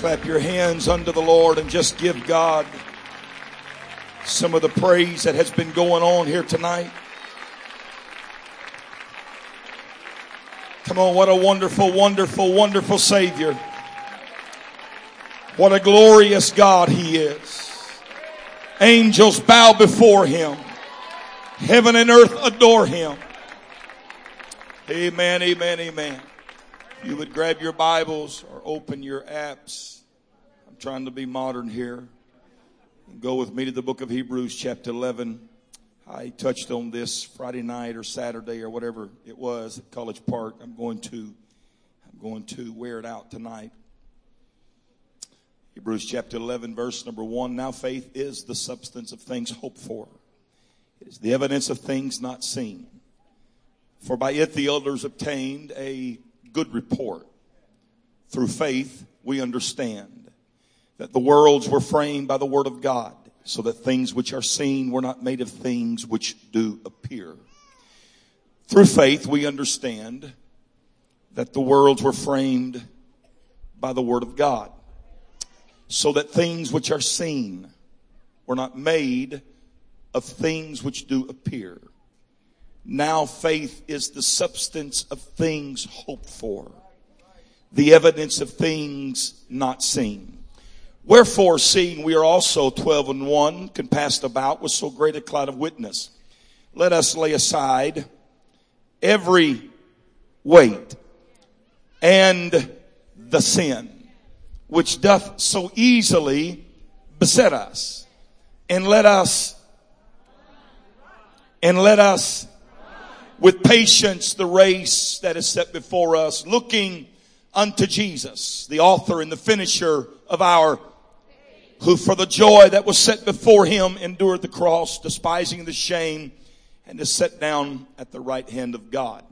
Clap your hands unto the Lord and just give God some of the praise that has been going on here tonight. Come on, what a wonderful, wonderful, wonderful Savior. What a glorious God He is. Angels bow before Him. Heaven and earth adore Him. Amen, amen, amen. You would grab your Bibles or open your apps. Trying to be modern here. Go with me to the book of Hebrews, chapter 11. I touched on this Friday night or Saturday or whatever it was at College Park. I'm going to, I'm going to wear it out tonight. Hebrews chapter 11, verse number 1. Now faith is the substance of things hoped for. It is the evidence of things not seen. For by it the elders obtained a good report. Through faith, we understand that the worlds were framed by the word of God, so that things which are seen were not made of things which do appear. Through faith, we understand that the worlds were framed by the word of God, so that things which are seen were not made of things which do appear. Now faith is the substance of things hoped for, the evidence of things not seen. Wherefore, seeing we are also twelve and one, compassed about with so great a cloud of witness, let us lay aside every weight and the sin which doth so easily beset us, and let us and let us with patience the race that is set before us, looking unto Jesus, the author and the finisher of our, who for the joy that was set before him endured the cross, despising the shame, and is set down at the right hand of God.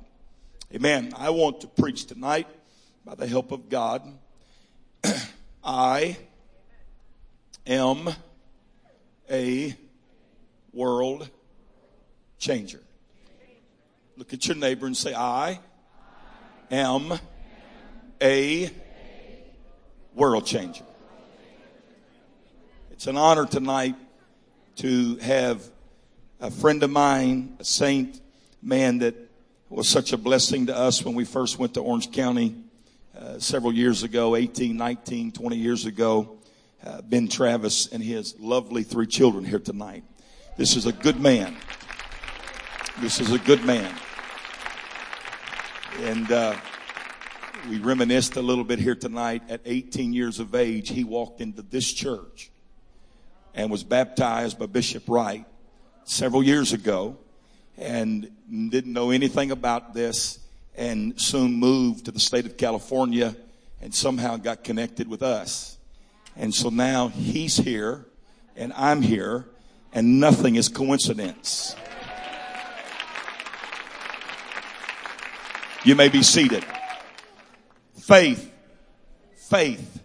Amen. I want to preach tonight by the help of God. I am a world changer. Look at your neighbor and say, I am a world changer. It's an honor tonight to have a friend of mine, a saint man that was such a blessing to us when we first went to Orange County uh, several years ago, 18, 19, 20 years ago. Uh, ben Travis and his lovely three children here tonight. This is a good man. This is a good man. And uh, we reminisced a little bit here tonight. At 18 years of age, he walked into this church and was baptized by Bishop Wright several years ago and didn't know anything about this and soon moved to the state of California and somehow got connected with us. And so now he's here and I'm here and nothing is coincidence. You may be seated. Faith. Faith.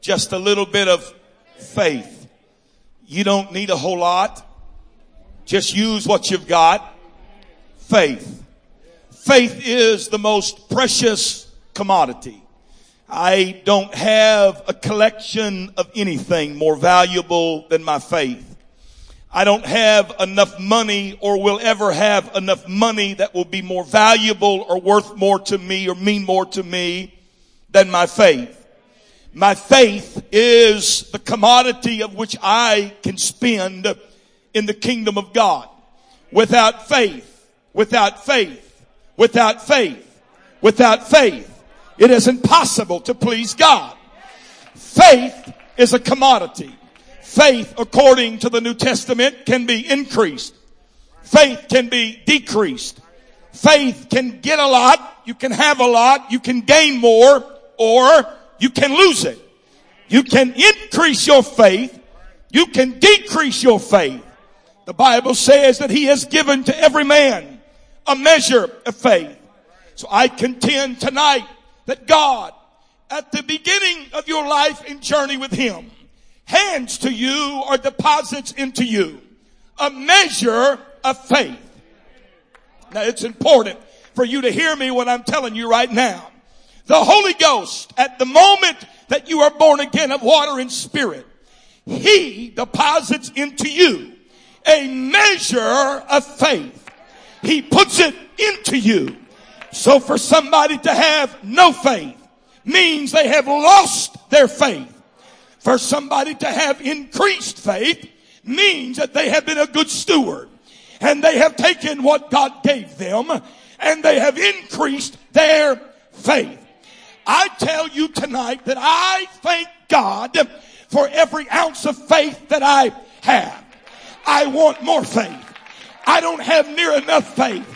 Just a little bit of faith. You don't need a whole lot. Just use what you've got. Faith. Faith is the most precious commodity. I don't have a collection of anything more valuable than my faith. I don't have enough money or will ever have enough money that will be more valuable or worth more to me or mean more to me than my faith. My faith is the commodity of which I can spend in the kingdom of God. Without faith, without faith, without faith, without faith, it is impossible to please God. Faith is a commodity. Faith, according to the New Testament, can be increased. Faith can be decreased. Faith can get a lot, you can have a lot, you can gain more, or you can lose it. You can increase your faith, you can decrease your faith. The Bible says that He has given to every man a measure of faith. So I contend tonight that God, at the beginning of your life and journey with Him, hands to you or deposits into you a measure of faith. Now it's important for you to hear me what I'm telling you right now. The Holy Ghost, at the moment that you are born again of water and spirit, He deposits into you a measure of faith. He puts it into you. So for somebody to have no faith means they have lost their faith. For somebody to have increased faith means that they have been a good steward and they have taken what God gave them and they have increased their faith. I tell you tonight that I thank God for every ounce of faith that I have. I want more faith. I don't have near enough faith.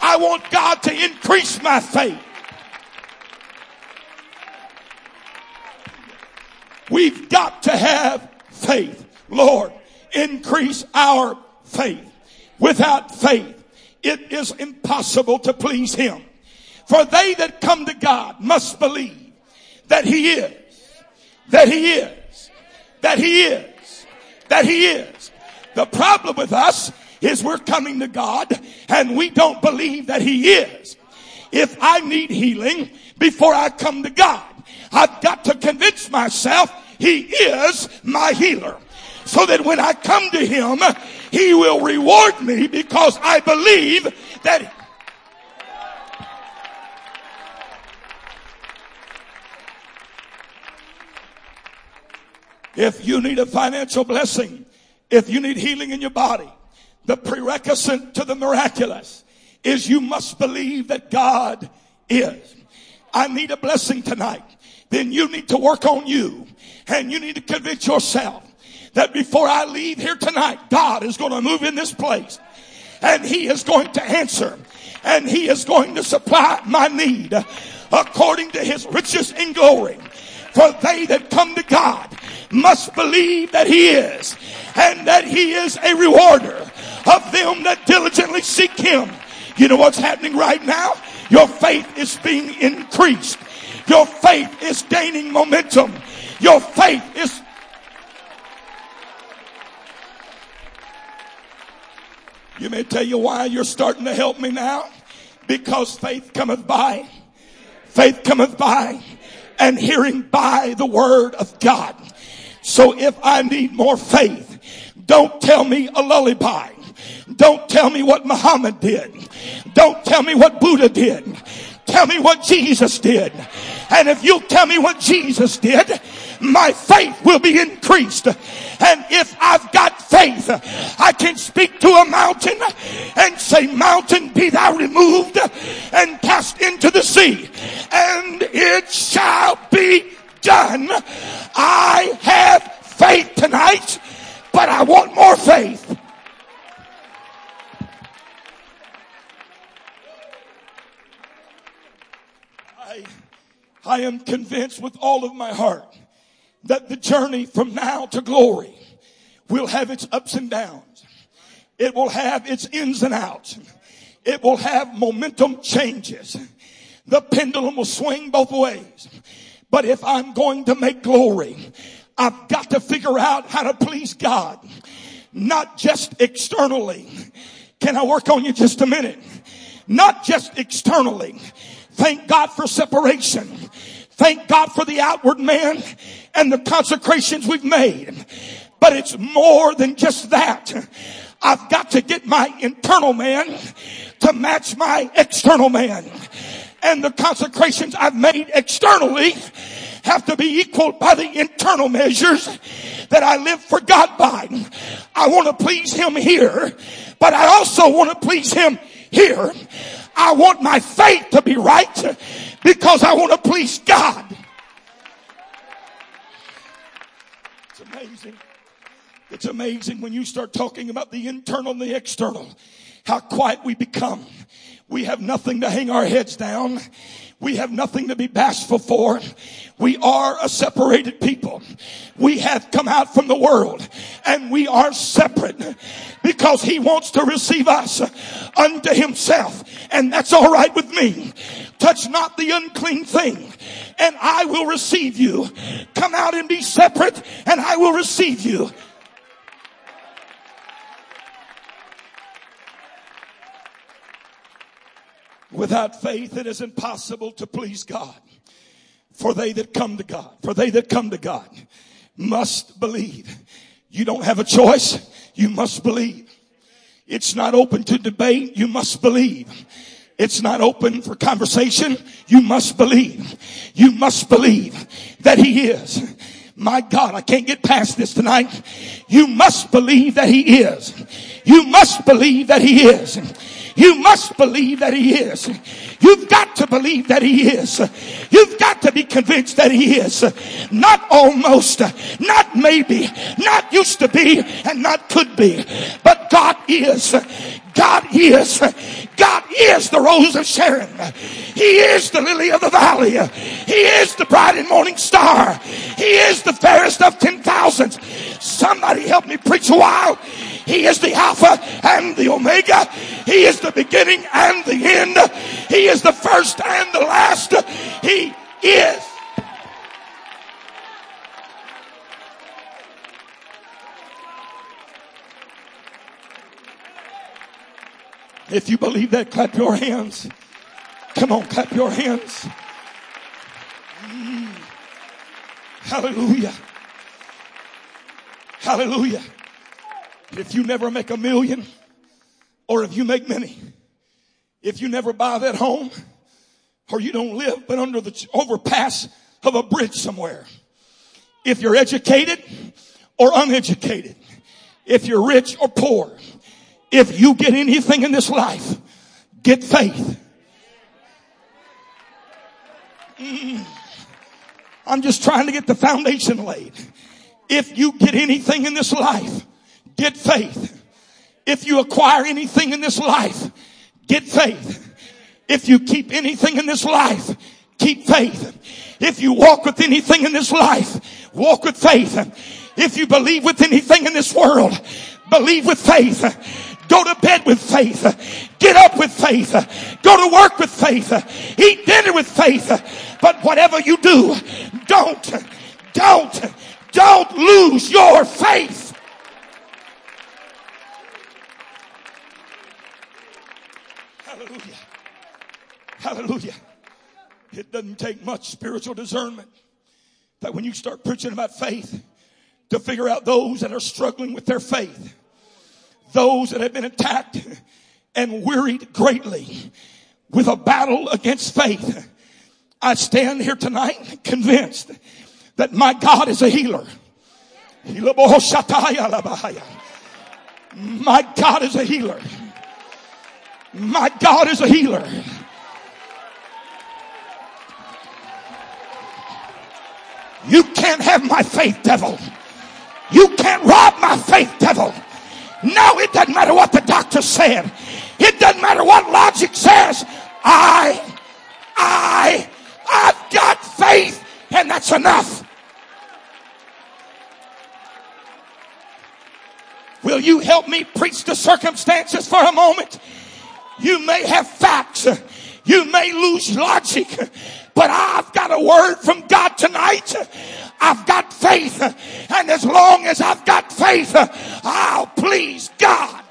I want God to increase my faith. We've got to have faith. Lord, increase our faith. Without faith, it is impossible to please Him. For they that come to God must believe that He is, that He is, that He is, that He is. The problem with us is we're coming to God and we don't believe that He is. If I need healing before I come to God, I've got to convince myself He is my healer. So that when I come to Him, He will reward me because I believe that If you need a financial blessing, if you need healing in your body, the prerequisite to the miraculous is you must believe that God is. I need a blessing tonight. Then you need to work on you and you need to convince yourself that before I leave here tonight, God is going to move in this place and he is going to answer and he is going to supply my need according to his riches in glory. For they that come to God must believe that he is and that he is a rewarder of them that diligently seek him. You know what's happening right now? Your faith is being increased. Your faith is gaining momentum. Your faith is You may tell you why you're starting to help me now. Because faith cometh by. Faith cometh by and hearing by the word of God. So if I need more faith, don't tell me a lullaby. Don't tell me what Muhammad did. Don't tell me what Buddha did. Tell me what Jesus did. And if you tell me what Jesus did, my faith will be increased. And if I've got faith, I can speak to a mountain and say, mountain be thou removed and cast into the sea and it shall be done. I have faith tonight, but I want more faith. I, I am convinced with all of my heart that the journey from now to glory will have its ups and downs. It will have its ins and outs. It will have momentum changes. The pendulum will swing both ways. But if I'm going to make glory, I've got to figure out how to please God. Not just externally. Can I work on you just a minute? Not just externally. Thank God for separation. Thank God for the outward man and the consecrations we've made. But it's more than just that. I've got to get my internal man to match my external man. And the consecrations I've made externally have to be equal by the internal measures that I live for God by. I want to please Him here, but I also want to please Him here. I want my faith to be right because I want to please God. It's amazing. It's amazing when you start talking about the internal and the external, how quiet we become. We have nothing to hang our heads down. We have nothing to be bashful for. We are a separated people. We have come out from the world and we are separate because he wants to receive us unto himself. And that's all right with me. Touch not the unclean thing and I will receive you. Come out and be separate and I will receive you. Without faith, it is impossible to please God. For they that come to God, for they that come to God must believe. You don't have a choice. You must believe. It's not open to debate. You must believe. It's not open for conversation. You must believe. You must believe that He is. My God, I can't get past this tonight. You must believe that He is. You must believe that He is. You must believe that He is. You've got to believe that He is. You've got to be convinced that He is. Not almost, not maybe, not used to be, and not could be. But God is. God is. God is the rose of Sharon. He is the lily of the valley. He is the bright and morning star. He is the fairest of ten thousands. Somebody help me preach a while. He is the Alpha and the Omega. He is the beginning and the end. He is the first and the last. He is. If you believe that, clap your hands. Come on, clap your hands. Hallelujah. Hallelujah. If you never make a million, or if you make many, if you never buy that home, or you don't live but under the overpass of a bridge somewhere, if you're educated or uneducated, if you're rich or poor, if you get anything in this life, get faith. Mm. I'm just trying to get the foundation laid. If you get anything in this life, get faith. If you acquire anything in this life, get faith. If you keep anything in this life, keep faith. If you walk with anything in this life, walk with faith. If you believe with anything in this world, believe with faith. Go to bed with faith. Get up with faith. Go to work with faith. Eat dinner with faith. But whatever you do, don't, don't, don't lose your faith. Hallelujah. Hallelujah. It doesn't take much spiritual discernment that when you start preaching about faith, to figure out those that are struggling with their faith, those that have been attacked and wearied greatly with a battle against faith. I stand here tonight convinced that my God is a healer. My God is a healer. My God is a healer. You can't have my faith, devil. You can't rob my faith, devil. No, it doesn't matter what the doctor said. It doesn't matter what logic says. I, I, I've got faith and that's enough. Will you help me preach the circumstances for a moment? You may have facts. You may lose logic, but I've got a word from God tonight. I've got faith. And as long as I've got faith, I'll please God.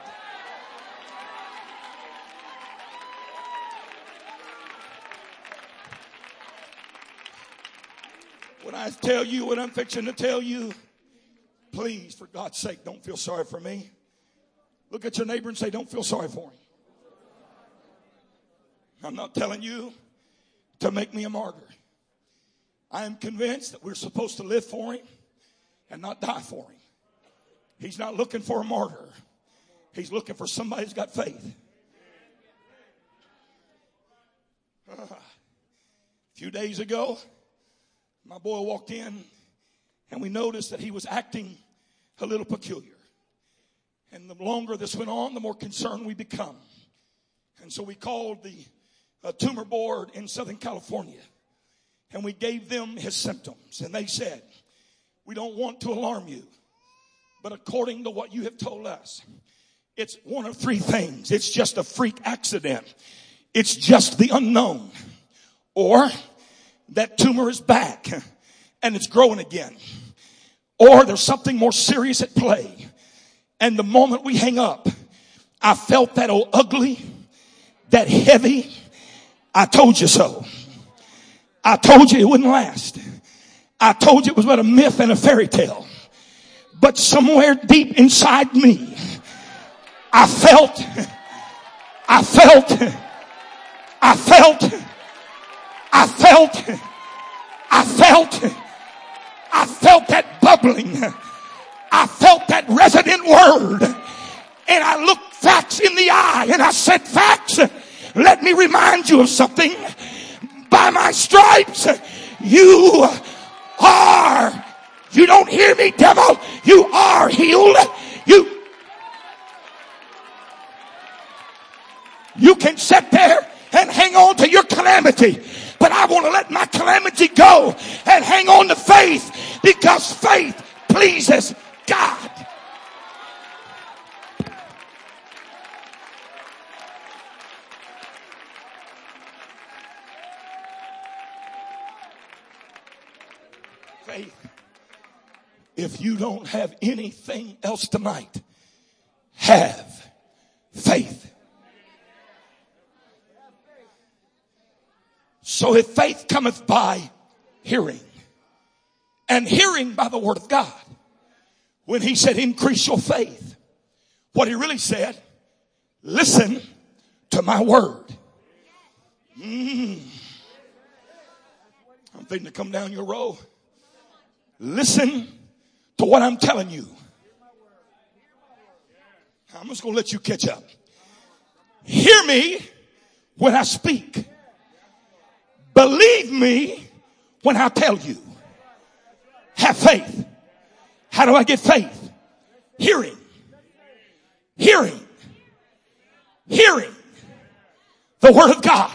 When I tell you what I'm fixing to tell you, please, for God's sake, don't feel sorry for me. Look at your neighbor and say, Don't feel sorry for him. I'm not telling you to make me a martyr. I am convinced that we're supposed to live for him and not die for him. He's not looking for a martyr. He's looking for somebody who's got faith. Uh, a few days ago, my boy walked in and we noticed that he was acting a little peculiar. And the longer this went on, the more concerned we become. And so we called the a tumor board in Southern California. And we gave them his symptoms. And they said, We don't want to alarm you. But according to what you have told us, it's one of three things. It's just a freak accident. It's just the unknown. Or that tumor is back and it's growing again. Or there's something more serious at play. And the moment we hang up, I felt that old ugly, that heavy, I told you so. I told you it wouldn't last. I told you it was but a myth and a fairy tale. But somewhere deep inside me, I felt, I felt, I felt, I felt, I felt, I felt that bubbling. I felt that resident word. And I looked facts in the eye and I said, facts, let me remind you of something. By my stripes, you are. You don't hear me, devil. You are healed. You You can sit there and hang on to your calamity. But I want to let my calamity go and hang on to faith because faith pleases God. Faith. If you don't have anything else tonight, have faith. So if faith cometh by hearing, and hearing by the word of God, when he said increase your faith, what he really said, listen to my word. Mm. I'm thinking to come down your row. Listen to what I'm telling you. I'm just going to let you catch up. Hear me when I speak. Believe me when I tell you. Have faith. How do I get faith? Hearing. Hearing. Hearing the word of God.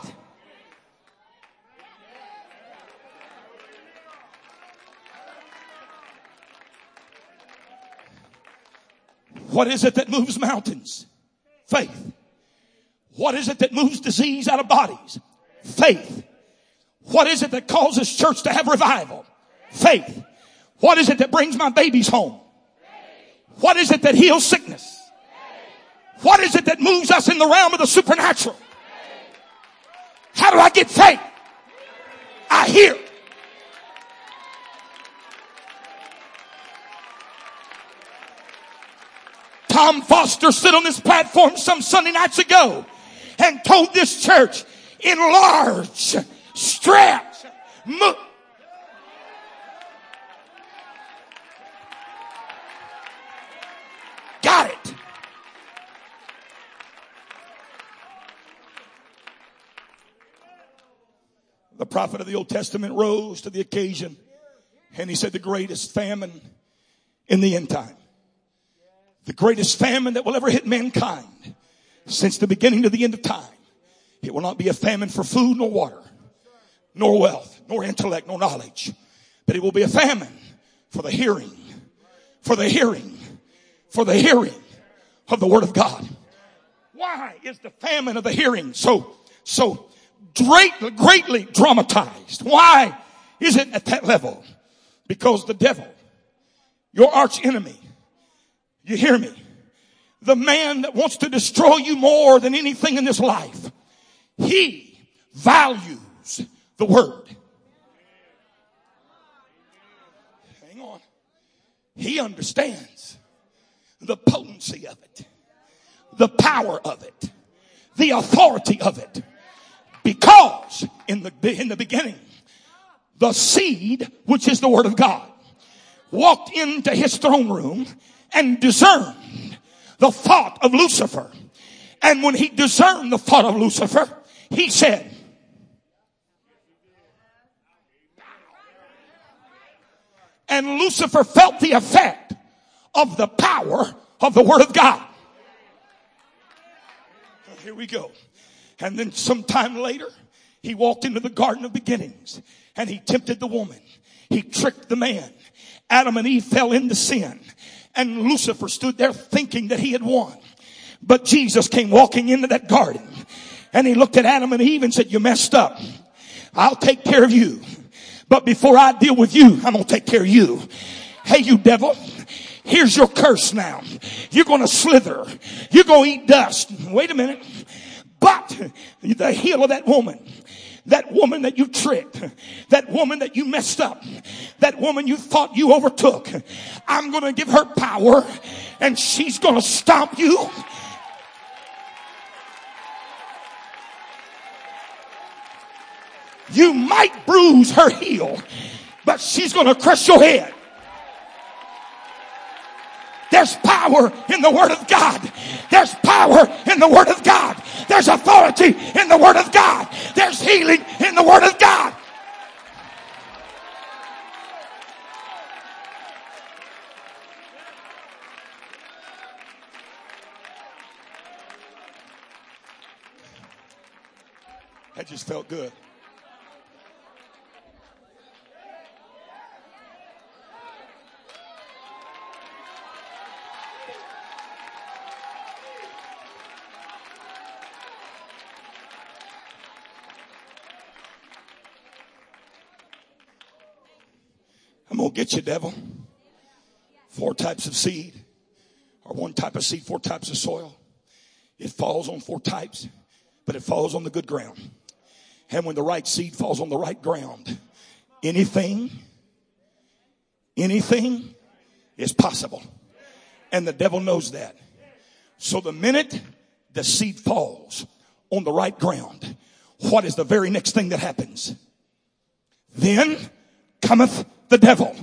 What is it that moves mountains? Faith. What is it that moves disease out of bodies? Faith. What is it that causes church to have revival? Faith. What is it that brings my babies home? What is it that heals sickness? What is it that moves us in the realm of the supernatural? How do I get faith? I hear. Tom Foster stood on this platform some Sunday nights ago and told this church, enlarge stretch, move. Got it. The prophet of the Old Testament rose to the occasion and he said the greatest famine in the end time. The greatest famine that will ever hit mankind since the beginning to the end of time. It will not be a famine for food nor water nor wealth, nor intellect, nor knowledge. But it will be a famine for the hearing, for the hearing, for the hearing of the word of God. Why is the famine of the hearing so, so great, greatly dramatized? Why is it at that level? Because the devil, your arch enemy, you hear me? The man that wants to destroy you more than anything in this life, he values the word. Hang on. He understands the potency of it, the power of it, the authority of it. Because in the, in the beginning, the seed, which is the word of God, walked into his throne room and discerned the thought of Lucifer. And when he discerned the thought of Lucifer, he said, and Lucifer felt the effect of the power of the word of God. Here we go. And then sometime later, he walked into the garden of beginnings and he tempted the woman. He tricked the man. Adam and Eve fell into sin and Lucifer stood there thinking that he had won. But Jesus came walking into that garden and he looked at Adam and Eve and said, you messed up. I'll take care of you. But before I deal with you, I'm going to take care of you. Hey, you devil. Here's your curse now. You're going to slither. You're going to eat dust. Wait a minute. But the heel of that woman, that woman that you tricked, that woman that you messed up, that woman you thought you overtook, I'm going to give her power and she's going to stop you. You might bruise her heel, but she's going to crush your head. There's power in the Word of God. There's power in the Word of God. There's authority in the Word of God. There's healing in the Word of God. That just felt good. gonna get you, devil. Four types of seed, or one type of seed, four types of soil. It falls on four types, but it falls on the good ground. And when the right seed falls on the right ground, anything, anything is possible. And the devil knows that. So the minute the seed falls on the right ground, what is the very next thing that happens? Then cometh the devil.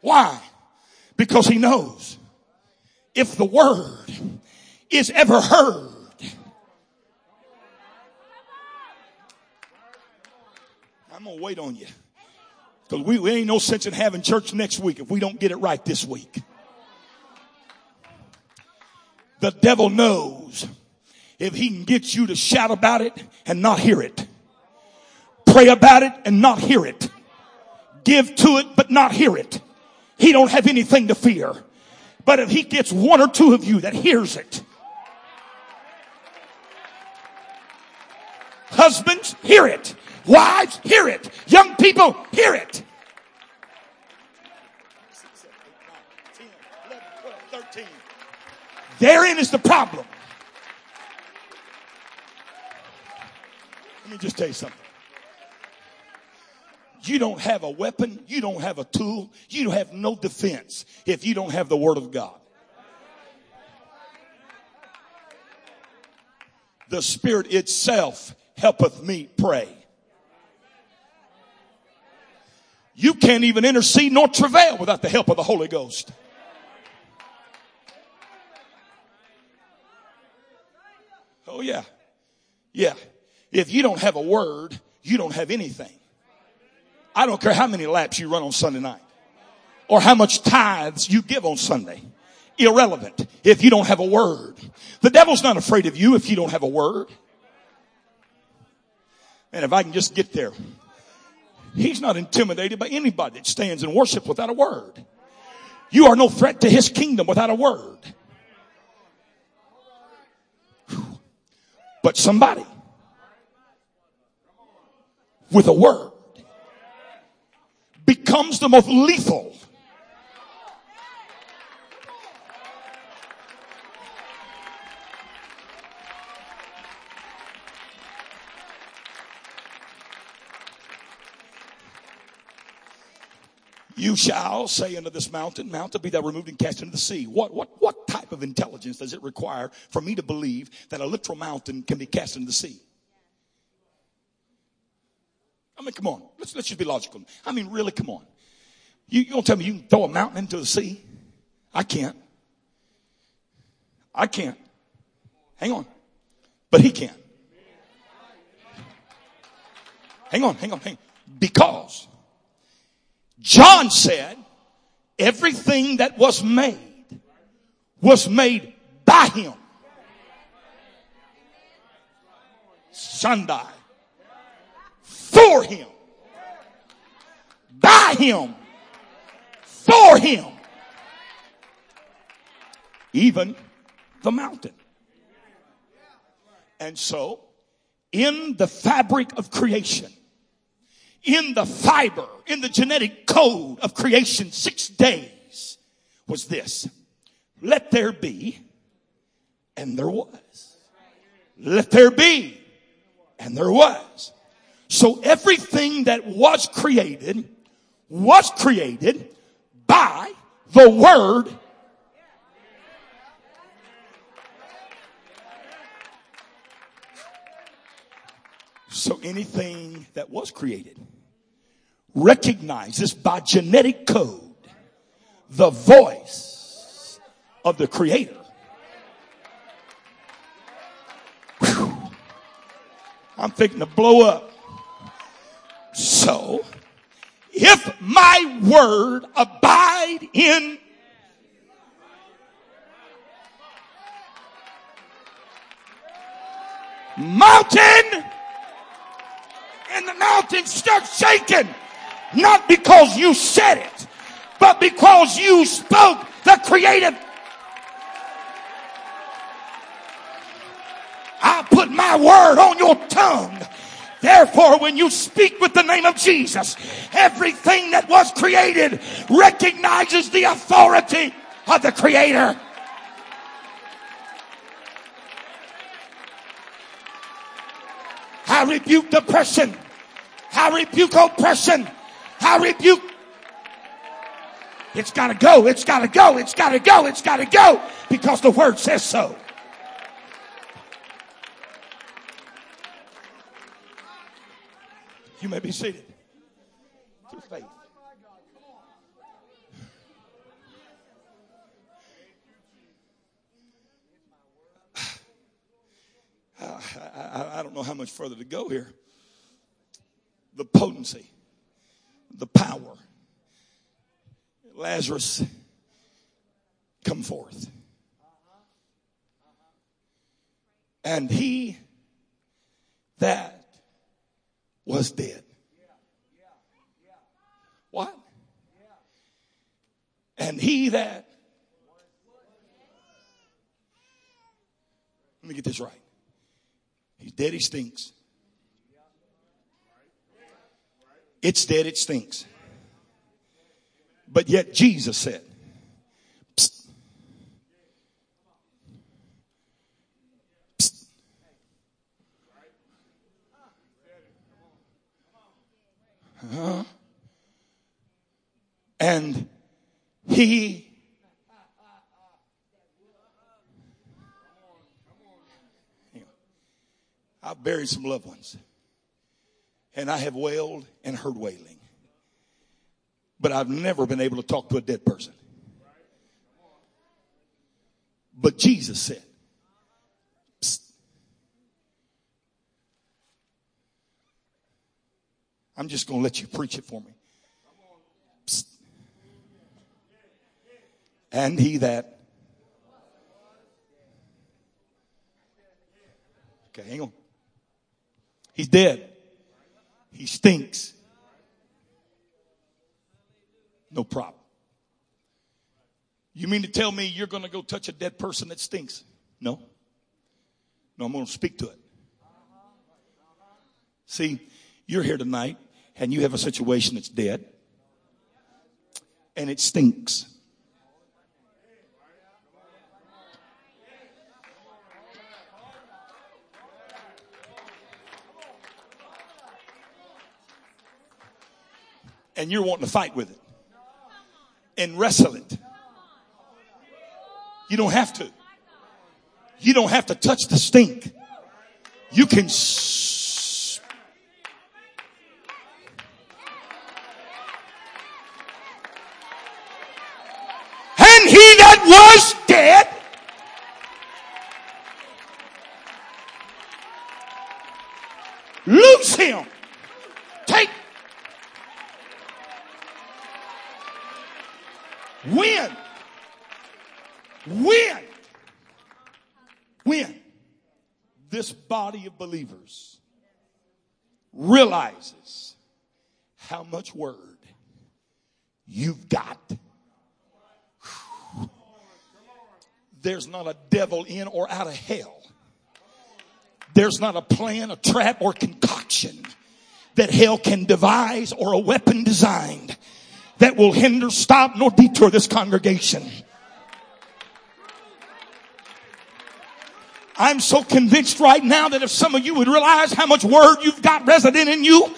Why? Because he knows if the word is ever heard, I'm gonna wait on you. Because we, we ain't no sense in having church next week if we don't get it right this week. The devil knows if he can get you to shout about it and not hear it pray about it and not hear it. Give to it but not hear it. He don't have anything to fear. But if he gets one or two of you that hears it, husbands, hear it. Wives, hear it. Young people, hear it. Therein is the problem. Let me just tell you something. You don't have a weapon. You don't have a tool. You have no defense if you don't have the word of God. The spirit itself helpeth me pray. You can't even intercede nor travail without the help of the Holy Ghost. Oh yeah. Yeah. If you don't have a word, you don't have anything. I don't care how many laps you run on Sunday night or how much tithes you give on Sunday. Irrelevant if you don't have a word. The devil's not afraid of you if you don't have a word. And if I can just get there, he's not intimidated by anybody that stands in worship without a word. You are no threat to his kingdom without a word. But somebody with a word becomes the most lethal. You shall say unto this mountain, mountain be thou removed and cast into the sea. What, what, what type of intelligence does it require for me to believe that a literal mountain can be cast into the sea? I mean, come on. Let's, let's just be logical. I mean, really, come on. You, you gonna tell me you can throw a mountain into the sea? I can't. I can't. Hang on. But he can. Hang on, hang on, hang on. Because John said everything that was made was made by him. Sunday for him, by him, for him. Even the mountain. And so, in the fabric of creation, in the fiber, in the genetic code of creation, six days was this. Let there be, and there was. Let there be, And there was. So everything that was created was created by the word So anything that was created recognizes by genetic code the voice of the creator. Whew. I'm thinking to blow up. So, if my word abide in mountain and the mountain starts shaking not because you said it but because you spoke the creative. I put my word on your tongue Therefore, when you speak with the name of Jesus, everything that was created recognizes the authority of the Creator. I rebuke depression. I rebuke oppression. I rebuke. It's gotta go. It's gotta go. It's gotta go. It's gotta go because the word says so. You may be seated. Through faith. I, I, I, don't know how much further to go here. The potency, the power. Lazarus, come forth. And he that was dead. What? And he that. Let me get this right. He's dead, he stinks. It's dead, it stinks. But yet Jesus said, Uh-huh. And he I've buried some loved ones. And I have wailed and heard wailing. But I've never been able to talk to a dead person. But Jesus said, I'm just going to let you preach it for me. Psst. And he that. Okay, hang on. He's dead. He stinks. No problem. You mean to tell me you're going to go touch a dead person that stinks? No. No, I'm going to speak to it. See, you're here tonight and you have a situation that's dead and it stinks. And you're wanting to fight with it and wrestle it. You don't have to. You don't have to touch the stink. You can was dead. Loose him. Take. When? When? When this body of believers realizes how much word you've got there's not a devil in or out of hell. There's not a plan, a trap, or concoction that hell can devise or a weapon designed that will hinder, stop, nor detour this congregation. I'm so convinced right now that if some of you would realize how much word you've got resident in you,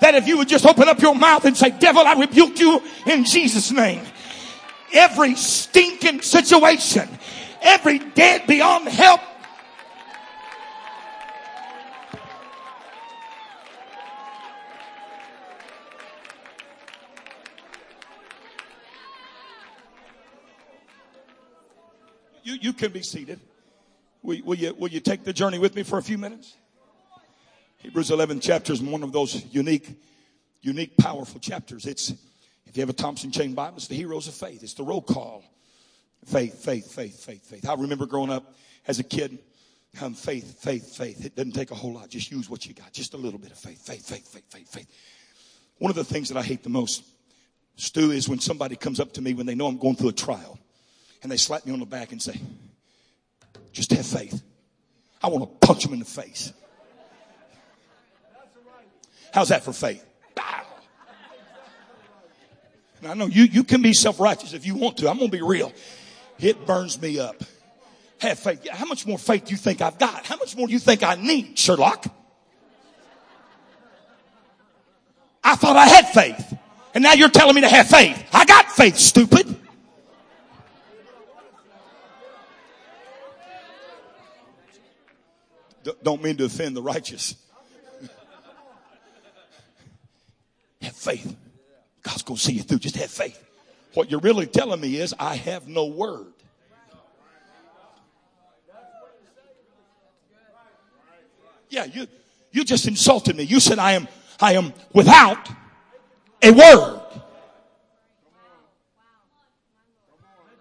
that if you would just open up your mouth and say, devil, I rebuke you in Jesus name. Every stinking situation, every dead beyond help You, you can be seated. Will, will, you, will you take the journey with me for a few minutes? Hebrews 11 chapter is one of those unique, unique, powerful chapters. It's, if you have a Thompson Chain Bible, it's the heroes of faith. It's the roll call. Faith, faith, faith, faith, faith. I remember growing up as a kid, um, faith, faith, faith. It doesn't take a whole lot. Just use what you got. Just a little bit of faith, faith, faith, faith, faith, faith. One of the things that I hate the most, Stu, is when somebody comes up to me when they know I'm going through a trial and they slap me on the back and say, just have faith. I want to punch him in the face. How's that for faith? And I know you, you can be self-righteous if you want to. I'm going to be real. It burns me up. Have faith. How much more faith do you think I've got? How much more do you think I need, Sherlock? I thought I had faith. And now you're telling me to have faith. I got faith, stupid. Don't mean to offend the righteous. have faith. God's going to see you through. Just have faith. What you're really telling me is, I have no word. Yeah, you, you just insulted me. You said I am, I am without a word.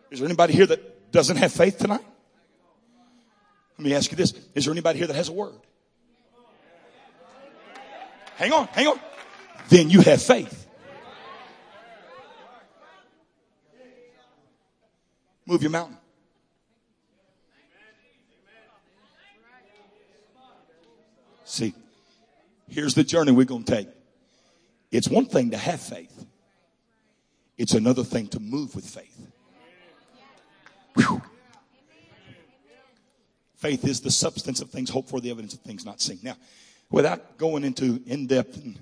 Is there anybody here that doesn't have faith tonight? Let me ask you this. Is there anybody here that has a word? Hang on, hang on. Then you have faith. Move your mountain. See, here's the journey we're going to take. It's one thing to have faith. It's another thing to move with faith. Whew. Faith is the substance of things hoped for, the evidence of things not seen. Now, without going into in depth and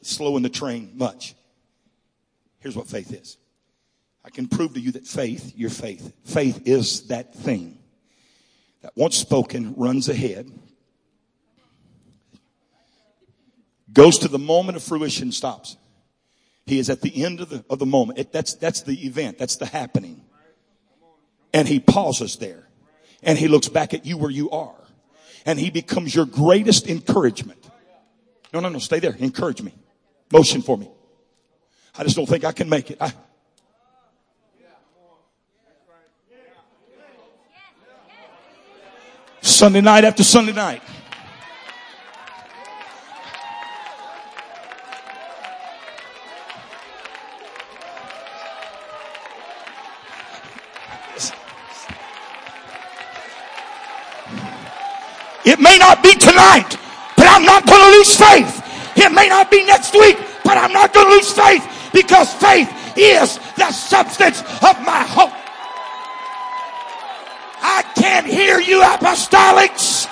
slowing the train much, here's what faith is. I can prove to you that faith, your faith, faith is that thing that once spoken runs ahead, goes to the moment of fruition, stops. He is at the end of the, of the moment. It, that's, that's the event. That's the happening. And he pauses there and he looks back at you where you are and he becomes your greatest encouragement. No, no, no, stay there. Encourage me. Motion for me. I just don't think I can make it. I, Sunday night after Sunday night. May not be tonight, but I'm not going to lose faith. It may not be next week, but I'm not going to lose faith because faith is the substance of my hope. I can't hear you apostolics.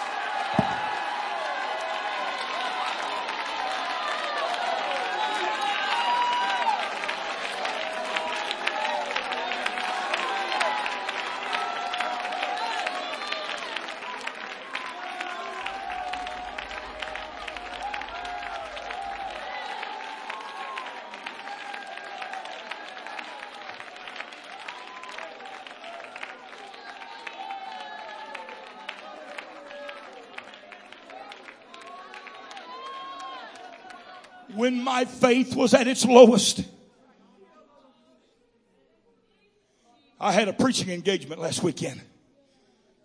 when my faith was at its lowest. I had a preaching engagement last weekend.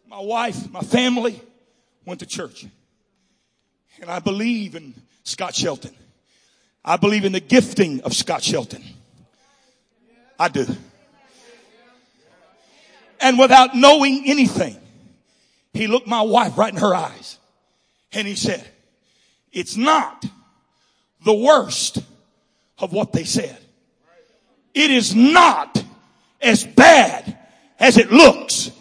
My wife, my family went to church. And I believe in Scott Shelton. I believe in the gifting of Scott Shelton. I do. And without knowing anything, he looked my wife right in her eyes and he said, it's not the worst of what they said. It is not as bad as it looks.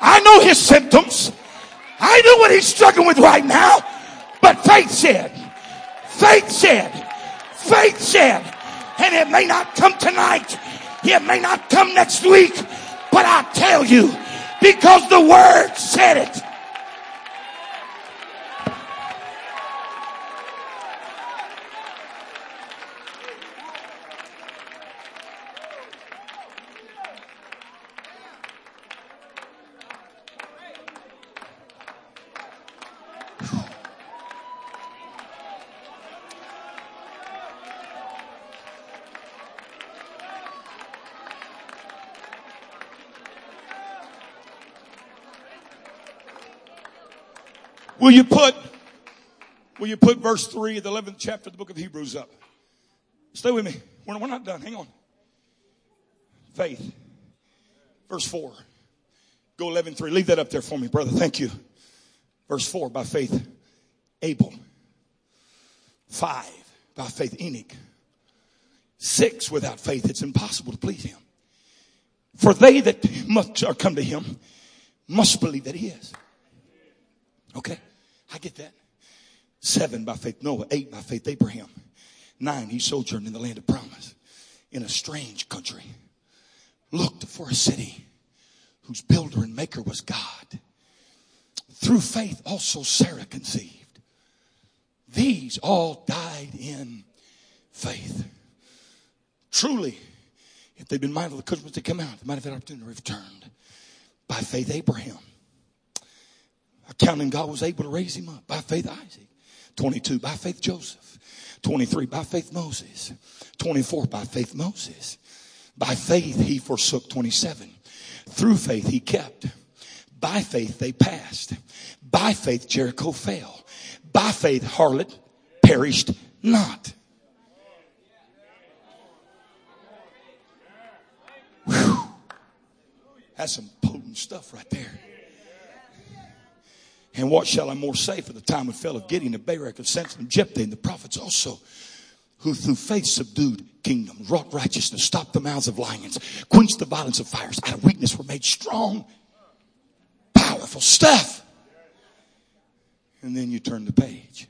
I know his symptoms. I know what he's struggling with right now. But faith said, faith said, faith said, and it may not come tonight. It may not come next week. But I tell you, because the word said it. Will you put, will you put verse 3 of the 11th chapter of the book of Hebrews up? Stay with me. We're, we're not done. Hang on. Faith. Verse 4. Go 11 3. Leave that up there for me, brother. Thank you. Verse 4. By faith, Abel. 5. By faith, Enoch. 6. Without faith, it's impossible to please him. For they that must come to him must believe that he is. Okay. I get that. Seven by faith Noah. Eight by faith Abraham. Nine, he sojourned in the land of promise in a strange country. Looked for a city whose builder and maker was God. Through faith also Sarah conceived. These all died in faith. Truly, if they'd been mindful of the could to come out, they might have had opportunity to return. By faith, Abraham Accounting God was able to raise him up by faith Isaac. 22 by faith Joseph. 23 by faith Moses. 24 by faith Moses. By faith he forsook 27. Through faith he kept. By faith they passed. By faith Jericho fell. By faith harlot perished not. Whew. That's some potent stuff right there. And what shall I more say for the time of fell of Gideon, of Barak, of Samson, of Jephthah, and the prophets also, who through faith subdued kingdoms, wrought righteousness, stopped the mouths of lions, quenched the violence of fires, out of weakness were made strong, powerful stuff. And then you turn the page.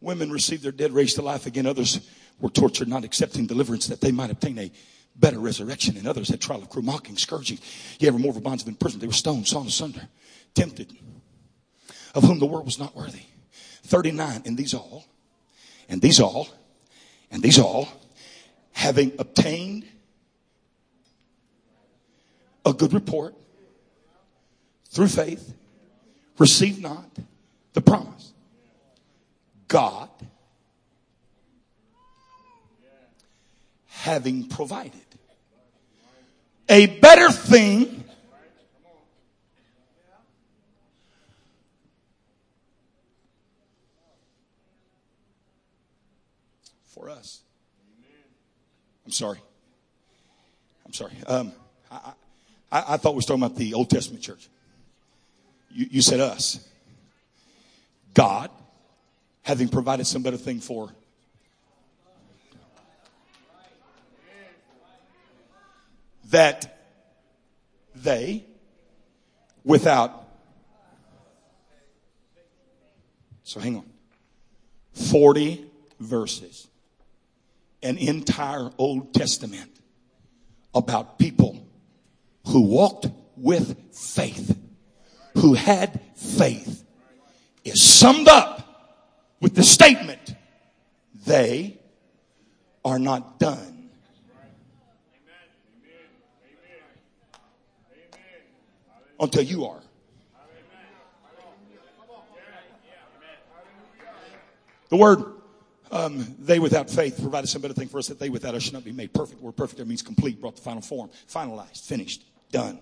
Women received their dead raised to life again. Others were tortured, not accepting deliverance that they might obtain a better resurrection. And others had trial of cruel mocking, scourging. Yet ever more of bonds of imprisonment. They were stoned, sawn asunder, tempted, of whom the world was not worthy. 39. And these all, and these all, and these all, having obtained a good report through faith, received not the promise. God, having provided a better thing for us. I'm sorry. I'm sorry. Um, I, I, I, thought we were talking about the Old Testament church. You, you said us. God, having provided some better thing for that they, without, so hang on, 40 verses, an entire Old Testament about people who walked with faith, who had faith, is summed up with the statement, they are not done until you are. The word um, they without faith provided some better thing for us that they without us should not be made perfect. The word perfect there means complete, brought to final form, finalized, finished, done.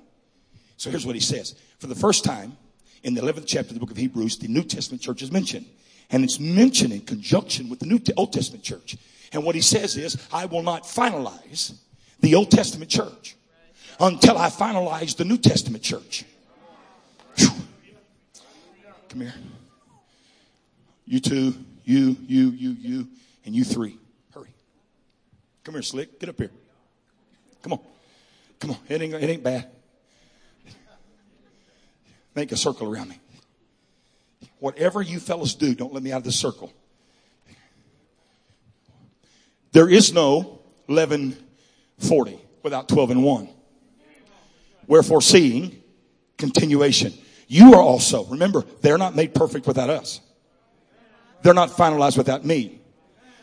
So here's what he says. For the first time in the 11th chapter of the book of Hebrews, the New Testament church is mentioned. And it's mentioned in conjunction with the New Old Testament church. And what he says is, I will not finalize the Old Testament church until I finalize the New Testament church. Whew. Come here. You two, you, you, you, you, and you three. Hurry. Come here, Slick. Get up here. Come on. Come on, it ain't, it ain't bad. Make a circle around me. Whatever you fellas do, don't let me out of the circle. There is no 1140 without 12 and 1. Wherefore seeing continuation. You are also, remember, they're not made perfect without us. They're not finalized without me.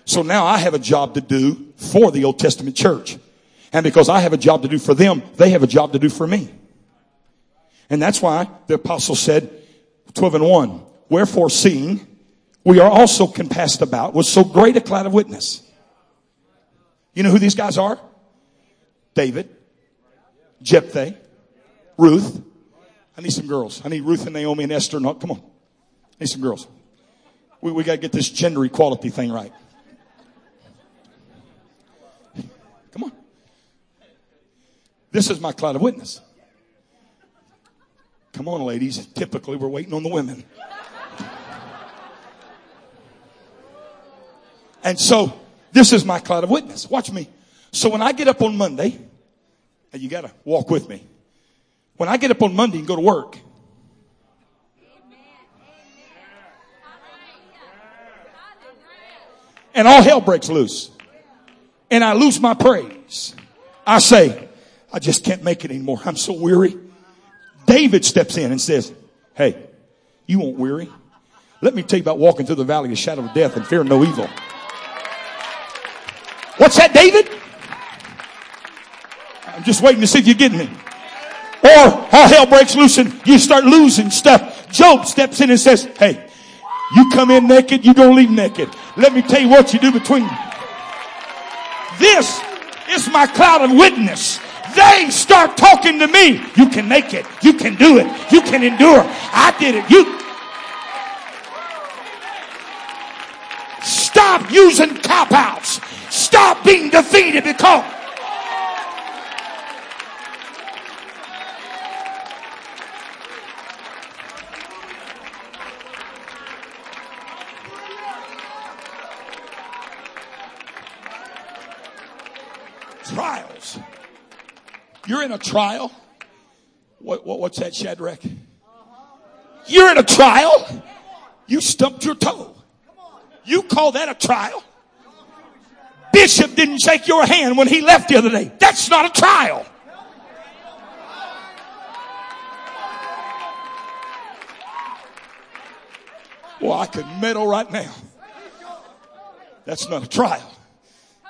So now I have a job to do for the Old Testament church. And because I have a job to do for them, they have a job to do for me. And that's why the apostle said, 12 and 1, wherefore seeing we are also compassed about with so great a cloud of witness. You know who these guys are? David, Jephthah, Ruth. I need some girls. I need Ruth and Naomi and Esther. No, come on. I need some girls. We, we got to get this gender equality thing right. Come on. This is my cloud of witness. Come on, ladies. Typically, we're waiting on the women. And so, this is my cloud of witness. Watch me. So when I get up on Monday, and you gotta walk with me. When I get up on Monday and go to work, and all hell breaks loose, and I lose my praise, I say, I just can't make it anymore. I'm so weary. David steps in and says, Hey, you won't weary. Let me tell you about walking through the valley of the shadow of death and fear no evil. What's that, David? I'm just waiting to see if you get me. Or all hell breaks loose and you start losing stuff. Job steps in and says, Hey, you come in naked, you don't leave naked. Let me tell you what you do between. This is my cloud of witness. They start talking to me. You can make it. You can do it. You can endure. I did it. You stop using cop outs. Stop being defeated because You're in a trial. What, what, what's that, Shadrach? You're in a trial. You stumped your toe. You call that a trial? Bishop didn't shake your hand when he left the other day. That's not a trial. Well, I could meddle right now. That's not a trial.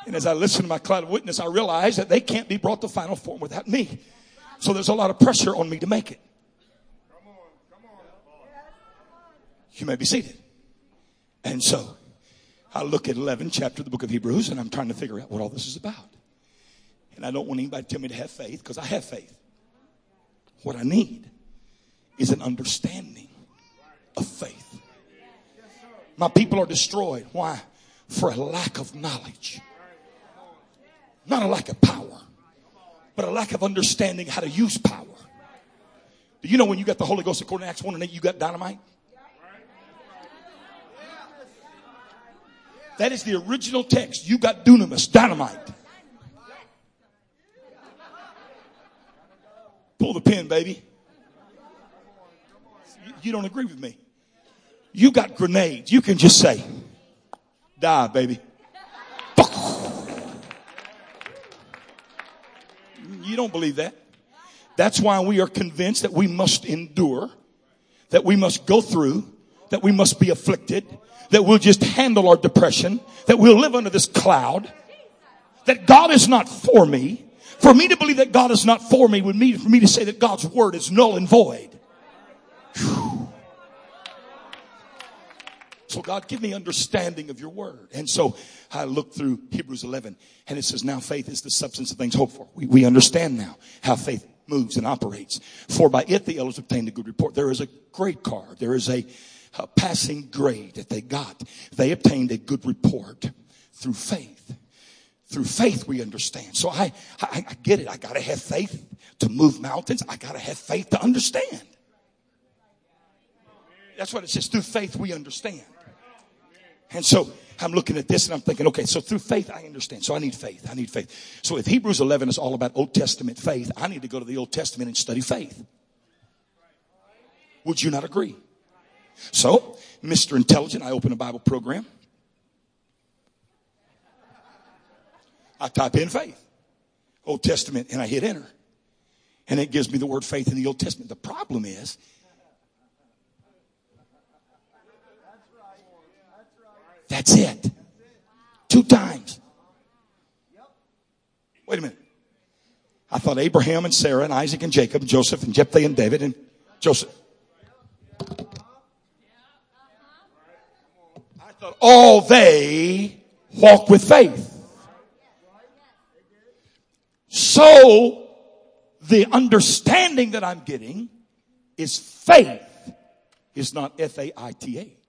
And as I listen to my cloud of witness, I realize that they can't be brought to final form without me. So there's a lot of pressure on me to make it. Come on, come on. You may be seated. And so I look at 11 chapter of the book of Hebrews and I'm trying to figure out what all this is about. And I don't want anybody to tell me to have faith because I have faith. What I need is an understanding of faith. My people are destroyed. Why? For a lack of knowledge. Not a lack of power, but a lack of understanding how to use power. Do you know when you got the Holy Ghost according to Acts 1 and 8, you got dynamite? That is the original text. You got dunamis, dynamite. Pull the pin, baby. You don't agree with me. You got grenades. You can just say, die, baby. You don't believe that. That's why we are convinced that we must endure, that we must go through, that we must be afflicted, that we'll just handle our depression, that we'll live under this cloud, that God is not for me. For me to believe that God is not for me would mean for me to say that God's word is null and void. So God, give me understanding of your word. And so I look through Hebrews 11 and it says, now faith is the substance of things hoped for. We, we understand now how faith moves and operates. For by it the elders obtained a good report. There is a great card. There is a, a passing grade that they got. They obtained a good report through faith. Through faith we understand. So I, I, I get it. I gotta have faith to move mountains. I gotta have faith to understand. That's what it says. Through faith we understand. And so I'm looking at this and I'm thinking, okay, so through faith, I understand. So I need faith. I need faith. So if Hebrews 11 is all about Old Testament faith, I need to go to the Old Testament and study faith. Would you not agree? So, Mr. Intelligent, I open a Bible program. I type in faith, Old Testament, and I hit enter. And it gives me the word faith in the Old Testament. The problem is, that's it. Two times. Wait a minute. I thought Abraham and Sarah and Isaac and Jacob, and Joseph and Jephthah and David and Joseph. I thought all they walk with faith. So the understanding that I'm getting is faith is not F A I T H.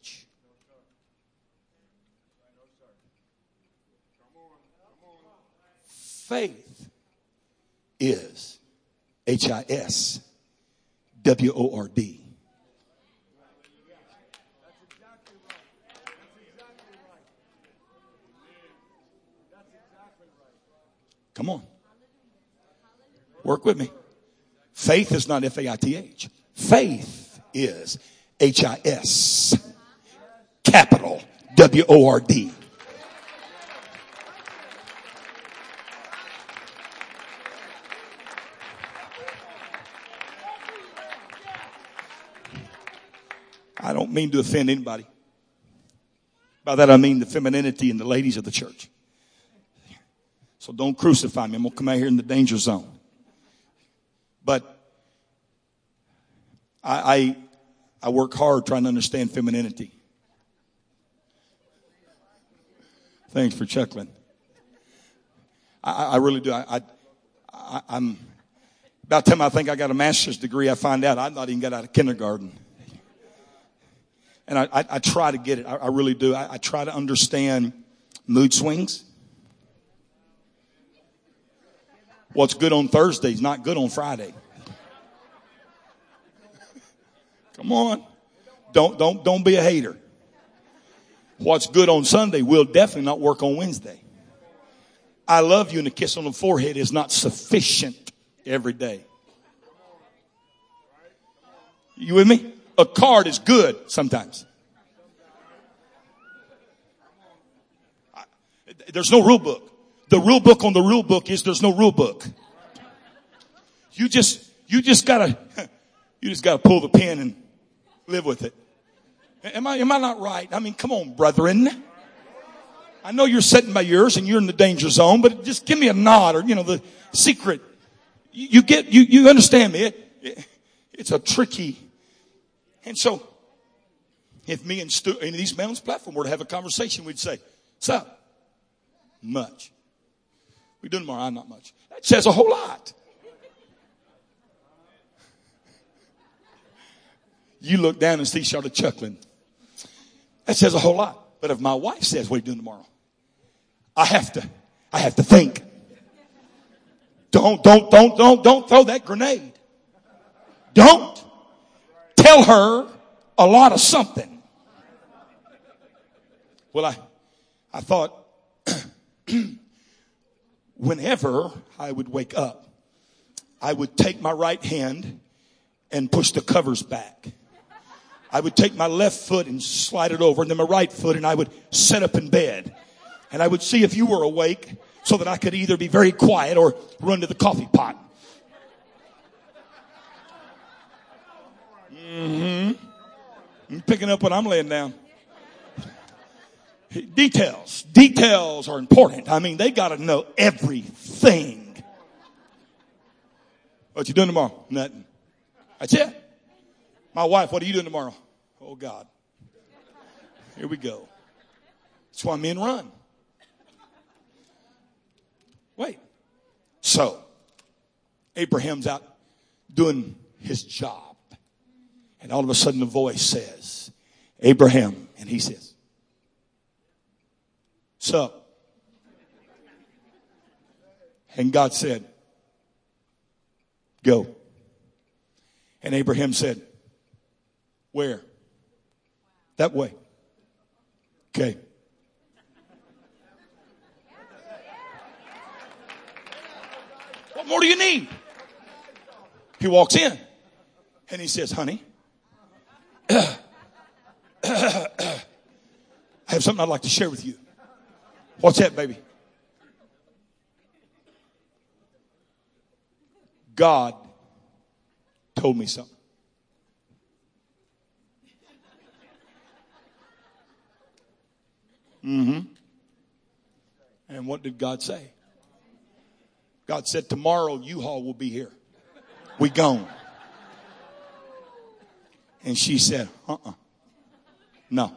Faith is H I S W O R D. Come on. Work with me. Faith is not F A I T H. Faith is H I S. Capital W O R D. I don't mean to offend anybody. By that I mean the femininity and the ladies of the church. So don't crucify me. I'm to come out here in the danger zone. But I, I, I work hard trying to understand femininity. Thanks for chuckling. I, I really do. I, I, am about the time I think I got a master's degree, I find out I've not even got out of kindergarten. And I, I, I try to get it. I, really do. I try to understand mood swings. What's good on Thursday is not good on Friday. Come on. Don't, don't, don't be a hater. What's good on Sunday will definitely not work on Wednesday. I love you and a kiss on the forehead is not sufficient every day. You with me? A card is good sometimes. There's no rule book. The rule book on the rule book is there's no rule book. You just, you just gotta, you just gotta pull the pin and live with it. Am I, am I not right? I mean, come on, brethren. I know you're sitting by yours and you're in the danger zone, but just give me a nod or, you know, the secret. You, you get, you, you understand me. It, it, it's a tricky. And so, if me and Stu, in these mountains platform were to have a conversation, we'd say, up? Much. We do tomorrow, not much. That says a whole lot. You look down and see started chuckling. That says a whole lot. But if my wife says, what are you doing tomorrow? I have to, I have to think. Don't, don't, don't, don't, don't throw that grenade. Don't tell her a lot of something. Well, I, I thought whenever I would wake up, I would take my right hand and push the covers back. I would take my left foot and slide it over and then my right foot and I would sit up in bed and I would see if you were awake so that I could either be very quiet or run to the coffee pot. Mm-hmm. I'm picking up what I'm laying down. Details. Details are important. I mean, they got to know everything. What you doing tomorrow? Nothing. That's it. My wife, what are you doing tomorrow? Oh God. Here we go. That's why men run. Wait. So, Abraham's out doing his job. And all of a sudden, the voice says, Abraham. And he says, "So." And God said, Go. And Abraham said, Where? That way. Okay. What more do you need? He walks in and he says, Honey, I have something I'd like to share with you. What's that, baby? God told me something. Mm-hmm. And what did God say? God said, tomorrow U-Haul will be here. We gone. And she said, uh-uh. No.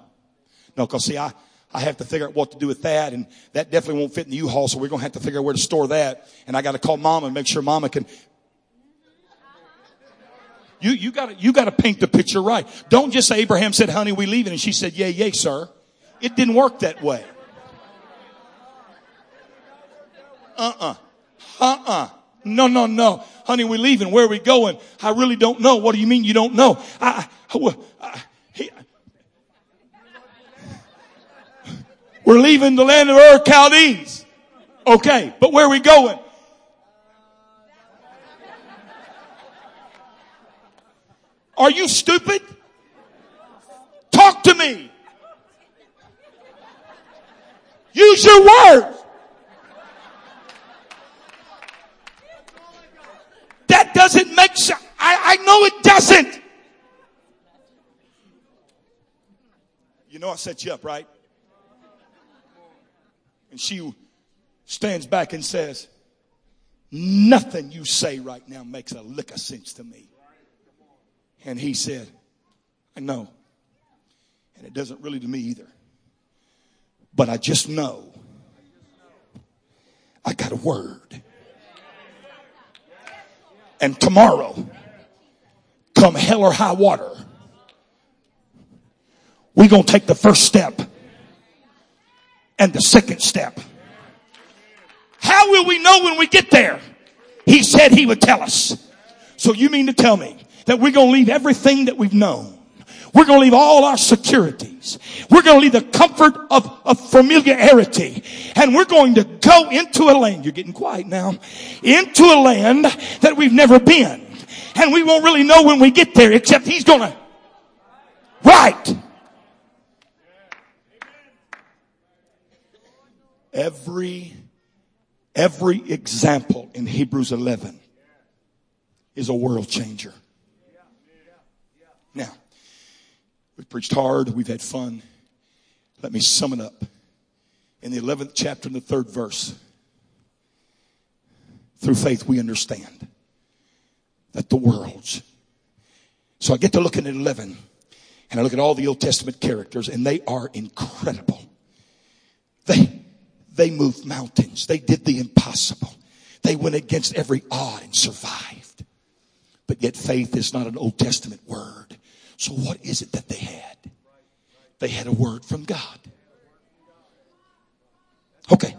No, cause see, I, I have to figure out what to do with that and that definitely won't fit in the U-Haul, so we're gonna have to figure out where to store that. And I gotta call mama and make sure mama can. You, you gotta, you gotta paint the picture right. Don't just say Abraham said, honey, we leaving. And she said, yay, yay, sir. It didn't work that way. Uh-uh. Uh-uh. No, no, no. Honey, we're leaving. Where are we going? I really don't know. What do you mean you don't know? I, I, I he, we're leaving the land of Ur Chaldees. Okay, but where are we going? Are you stupid? Talk to me. Use your words. That doesn't make sense. I, I know it doesn't. You know I set you up, right? And she stands back and says, nothing you say right now makes a lick of sense to me. And he said, I know. And it doesn't really to me either. But I just know I got a word. And tomorrow, come hell or high water, we're going to take the first step and the second step. How will we know when we get there? He said he would tell us. So you mean to tell me that we're going to leave everything that we've known we're going to leave all our securities. We're going to leave the comfort of, of familiarity. And we're going to go into a land, you're getting quiet now, into a land that we've never been. And we won't really know when we get there except he's going to, right. Every, every example in Hebrews 11 is a world changer. Now, We've preached hard. We've had fun. Let me sum it up. In the 11th chapter, in the third verse, through faith, we understand that the worlds. So I get to looking at 11 and I look at all the Old Testament characters and they are incredible. They, they moved mountains. They did the impossible. They went against every odd and survived. But yet faith is not an Old Testament word. So what is it that they had? They had a word from God. Okay.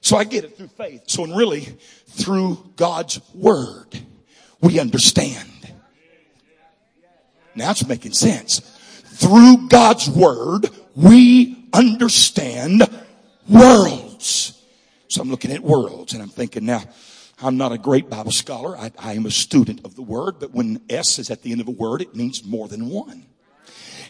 So I get it through faith. So and really, through God's word, we understand. Now it's making sense. Through God's word, we understand worlds. So I'm looking at worlds and I'm thinking now, I'm not a great Bible scholar. I, I, am a student of the word, but when S is at the end of a word, it means more than one.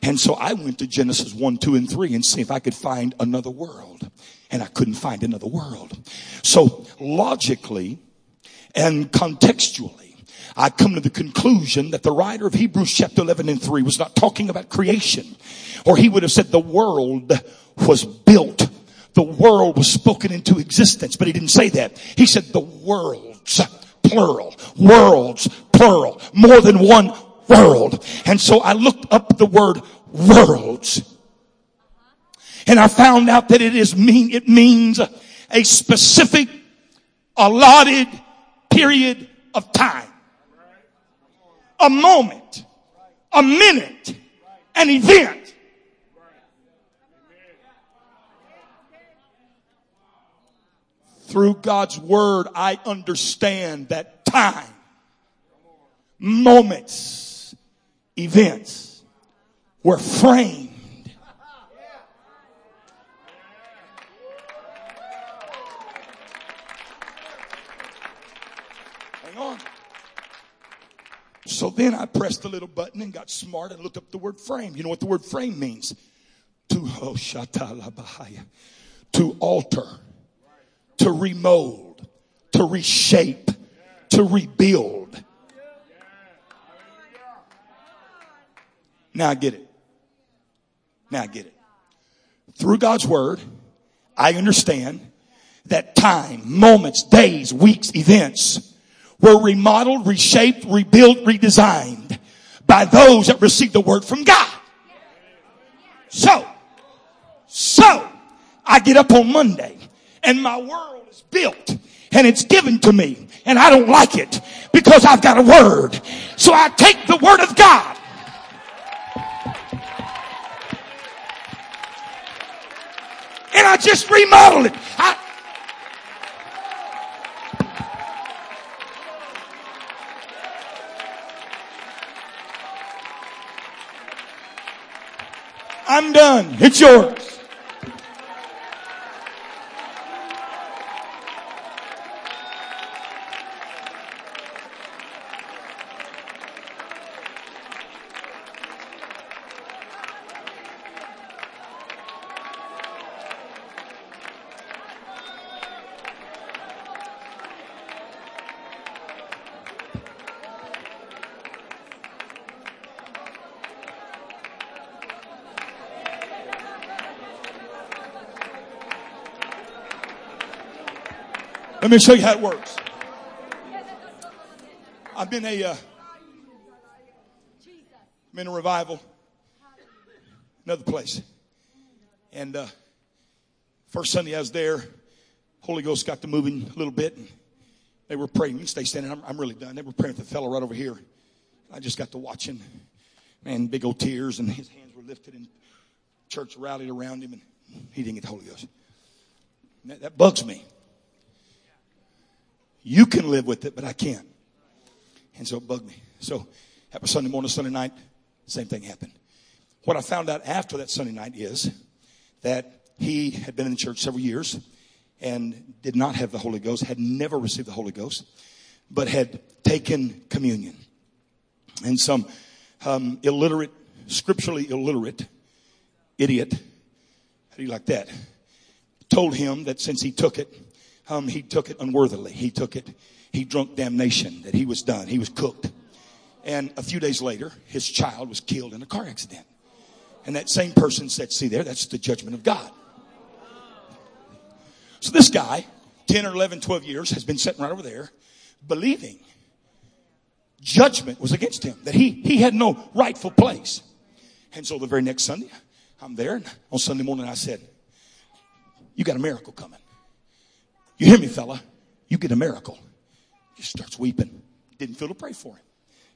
And so I went to Genesis 1, 2, and 3 and see if I could find another world. And I couldn't find another world. So logically and contextually, I come to the conclusion that the writer of Hebrews chapter 11 and 3 was not talking about creation. Or he would have said the world was built the world was spoken into existence, but he didn't say that. He said the worlds, plural, worlds, plural, more than one world. And so I looked up the word worlds. And I found out that it is mean, it means a specific allotted period of time. A moment, a minute, an event through God's word, I understand that time, moments, events were framed Hang on. So then I pressed the little button and got smart and looked up the word frame. You know what the word frame means? To oh shatalabahaya. To alter, to remold, to reshape, to rebuild. Now I get it. Now I get it. Through God's word, I understand that time, moments, days, weeks, events were remodeled, reshaped, rebuilt, redesigned by those that received the word from God. So, so I get up on Monday and my world is built and it's given to me and I don't like it because I've got a word. So I take the word of God and I just remodel it. I, I'm done. It's yours. Let me show you how it works. I've been a, uh, a revival, another place. And uh, first Sunday I was there, Holy Ghost got to moving a little bit. And they were praying. You can stay standing. I'm, I'm really done. They were praying for the fellow right over here. I just got to watch him. Man, big old tears, and his hands were lifted, and church rallied around him, and he didn't get the Holy Ghost. That, that bugs me. You can live with it, but I can't. And so it bugged me. So was Sunday morning, Sunday night, same thing happened. What I found out after that Sunday night is that he had been in the church several years and did not have the Holy Ghost, had never received the Holy Ghost, but had taken communion. And some um, illiterate, scripturally illiterate idiot, how do you like that, told him that since he took it, um, he took it unworthily. He took it, he drunk damnation, that he was done. He was cooked. And a few days later, his child was killed in a car accident. And that same person said, see there, that's the judgment of God. So this guy, 10 or 11, 12 years, has been sitting right over there believing judgment was against him, that he, he had no rightful place. And so the very next Sunday, I'm there, and on Sunday morning I said, you got a miracle coming. You hear me, fella? You get a miracle. He starts weeping. Didn't feel to pray for him.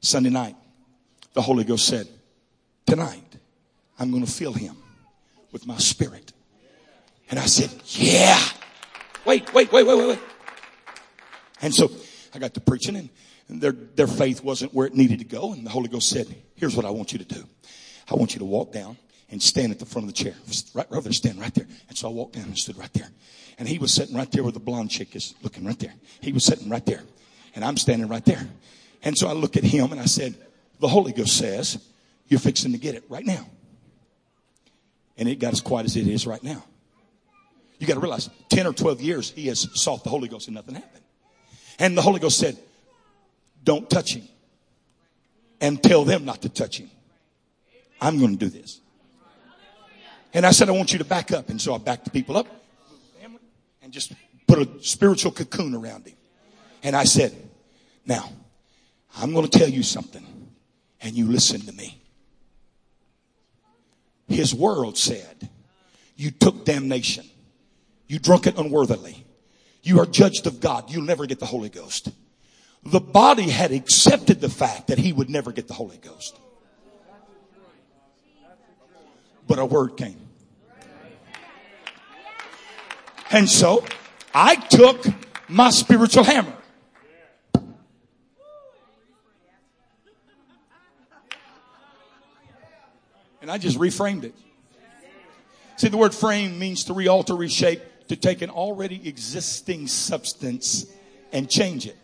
Sunday night, the Holy Ghost said, Tonight, I'm going to fill him with my spirit. And I said, Yeah. Wait, wait, wait, wait, wait, wait. And so I got to preaching and, and their, their faith wasn't where it needed to go. And the Holy Ghost said, Here's what I want you to do. I want you to walk down and stand at the front of the chair. Right, right there, stand right there. And so I walked down and stood right there. And he was sitting right there where the blonde chick is looking right there. He was sitting right there. And I'm standing right there. And so I look at him and I said, the Holy Ghost says, you're fixing to get it right now. And it got as quiet as it is right now. You got to realize, 10 or 12 years, he has sought the Holy Ghost and nothing happened. And the Holy Ghost said, don't touch him. And tell them not to touch him. I'm going to do this. And I said, I want you to back up. And so I backed the people up and just put a spiritual cocoon around him. And I said, now, I'm going to tell you something and you listen to me. His world said, you took damnation. You drunk it unworthily. You are judged of God. You'll never get the Holy Ghost. The body had accepted the fact that he would never get the Holy Ghost. But a word came. And so I took my spiritual hammer. And I just reframed it. See, the word frame means to realter, reshape, to take an already existing substance and change it.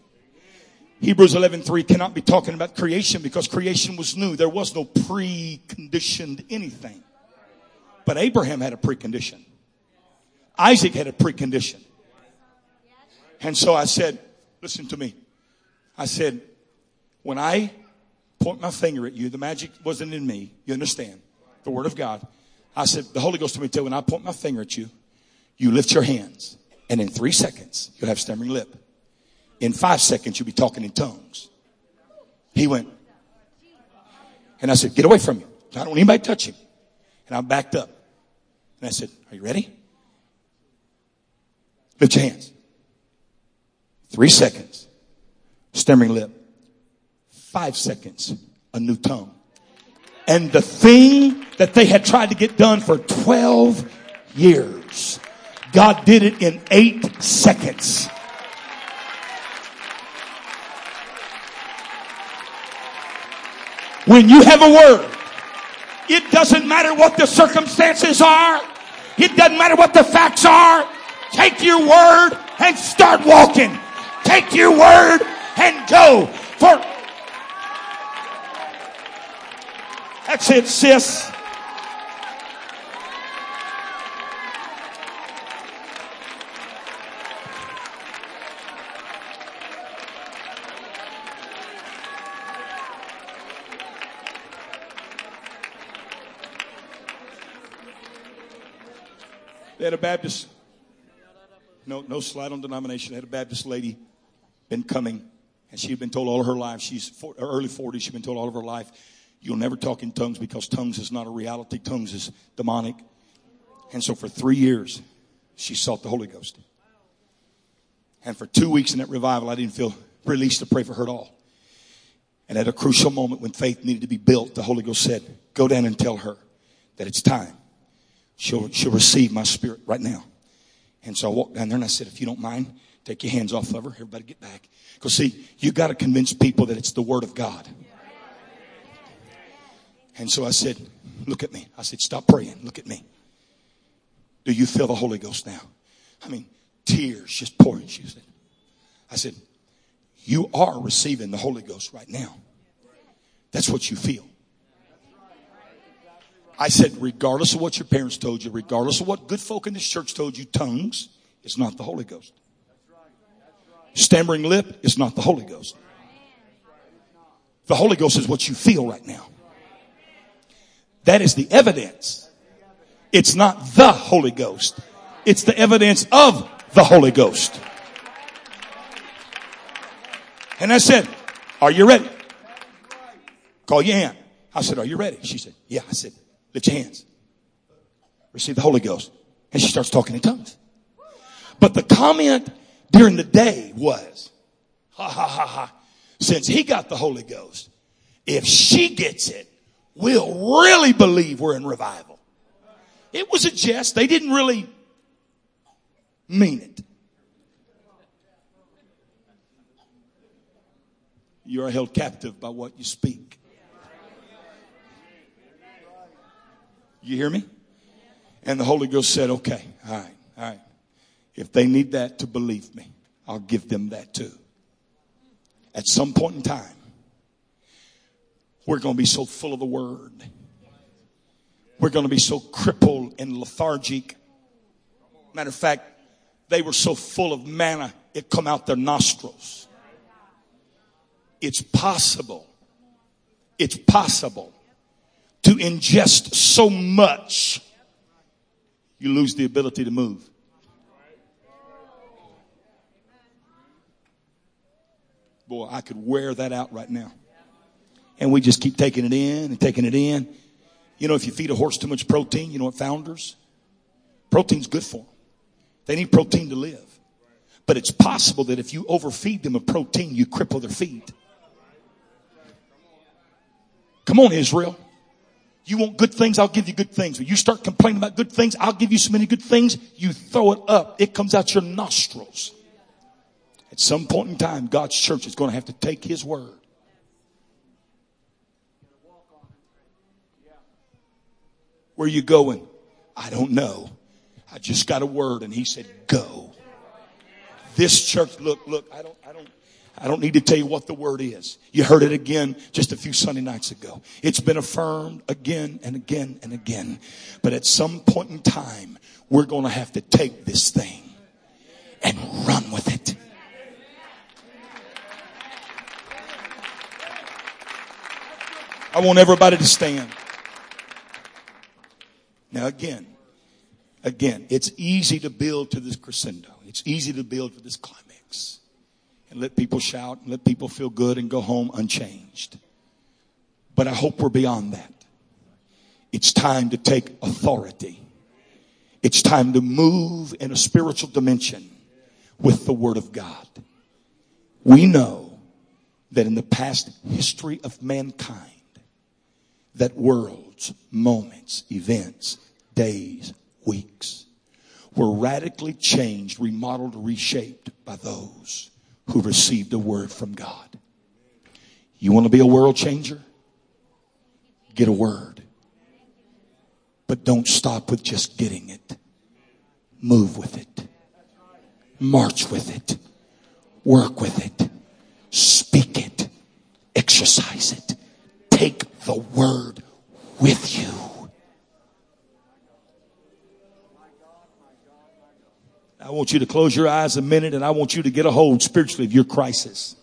Hebrews 11:3 cannot be talking about creation because creation was new. There was no preconditioned anything. But Abraham had a precondition. Isaac had a precondition. And so I said, listen to me. I said, when I point my finger at you, the magic wasn't in me. You understand? The word of God. I said, the Holy Ghost told me to when I point my finger at you, you lift your hands. And in three seconds, you'll have a stammering lip in five seconds, you'll be talking in tongues. He went, and I said, get away from him. I don't want anybody to touch him. And I backed up. And I said, are you ready? Your hands. Three seconds. Stammering lip. Five seconds. A new tongue. And the thing that they had tried to get done for 12 years, God did it in eight seconds. When you have a word, it doesn't matter what the circumstances are. It doesn't matter what the facts are. Take your word and start walking. Take your word and go for. That's it, sis. They had a Baptist, no, no slide on denomination. They had a Baptist lady been coming, and she had been told all her life, she's early 40s, she'd been told all of her life, you'll never talk in tongues because tongues is not a reality, tongues is demonic. And so for three years, she sought the Holy Ghost. And for two weeks in that revival, I didn't feel released to pray for her at all. And at a crucial moment when faith needed to be built, the Holy Ghost said, Go down and tell her that it's time she'll, she'll receive my spirit right now. And so I walked down there and I said, if you don't mind, take your hands off of her. Everybody get back. Because see, you got to convince people that it's the word of God. And so I said, look at me. I said, stop praying. Look at me. Do you feel the Holy Ghost now? I mean, tears just pouring. She said, I said, you are receiving the Holy Ghost right now. That's what you feel. I said, regardless of what your parents told you, regardless of what good folk in this church told you, tongues is not the Holy Ghost. Stammering lip is not the Holy Ghost. The Holy Ghost is what you feel right now. That is the evidence. It's not the Holy Ghost. It's the evidence of the Holy Ghost. And I said, are you ready? Call your aunt. I said, are you ready? She said, yeah. I said, Lift your hands. Receive the Holy Ghost. And she starts talking in tongues. But the comment during the day was, ha ha ha ha, since he got the Holy Ghost, if she gets it, we'll really believe we're in revival. It was a jest. They didn't really mean it. You are held captive by what you speak. You hear me? And the Holy Ghost said, okay, all right, all right. If they need that to believe me, I'll give them that too. At some point in time, we're going to be so full of the word. We're going to be so crippled and lethargic. Matter of fact, they were so full of manna, it come out their nostrils. It's possible. It's possible to ingest so much, you lose the ability to move. Boy, I could wear that out right now. And we just keep taking it in and taking it in. You know, if you feed a horse too much protein, you know what founders? Protein's good for them. They need protein to live. But it's possible that if you overfeed them a protein, you cripple their feet. Come on, Israel. You want good things, I'll give you good things. When you start complaining about good things, I'll give you so many good things, you throw it up. It comes out your nostrils. At some point in time, God's church is going to have to take His word. Where are you going? I don't know. I just got a word and He said, go. This church, look, look, I don't, I don't, I don't need to tell you what the word is. You heard it again just a few Sunday nights ago. It's been affirmed again and again and again. But at some point in time, we're going to have to take this thing and run with it. I want everybody to stand. Now again, again, it's easy to build to this crescendo. It's easy to build to this climax and let people shout and let people feel good and go home unchanged. But I hope we're beyond that. It's time to take authority. It's time to move in a spiritual dimension with the Word of God. We know that in the past history of mankind, that worlds, moments, events, days, weeks were radically changed, remodeled, reshaped by those who received a word from God. You want to be a world changer? Get a word. But don't stop with just getting it. Move with it. March with it. Work with it. Speak it. Exercise it. Take the word with you. I want you to close your eyes a minute and I want you to get a hold spiritually of your crisis.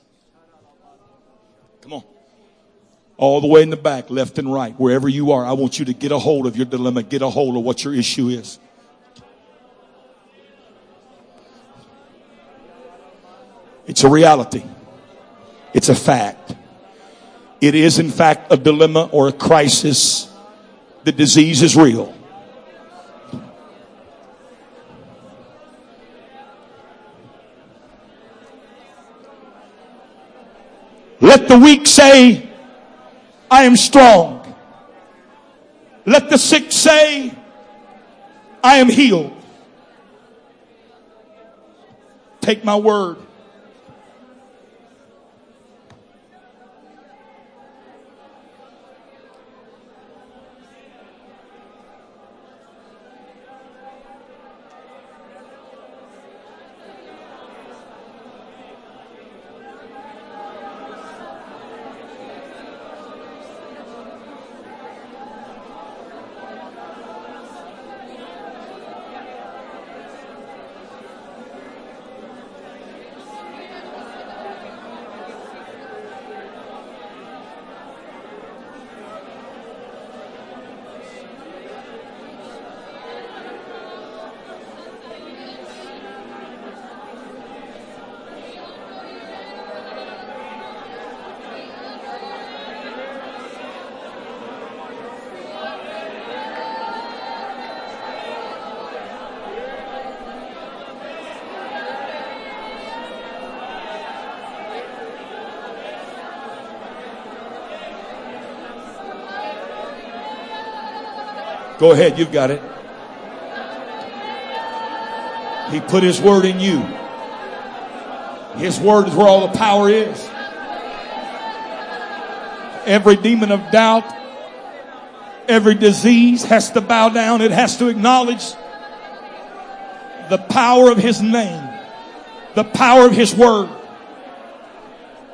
Come on. All the way in the back, left and right, wherever you are, I want you to get a hold of your dilemma, get a hold of what your issue is. It's a reality. It's a fact. It is in fact a dilemma or a crisis. The disease is real. Let the weak say, I am strong. Let the sick say, I am healed. Take my word. Go ahead, you've got it. He put his word in you. His word is where all the power is. Every demon of doubt, every disease has to bow down. It has to acknowledge the power of his name, the power of his word.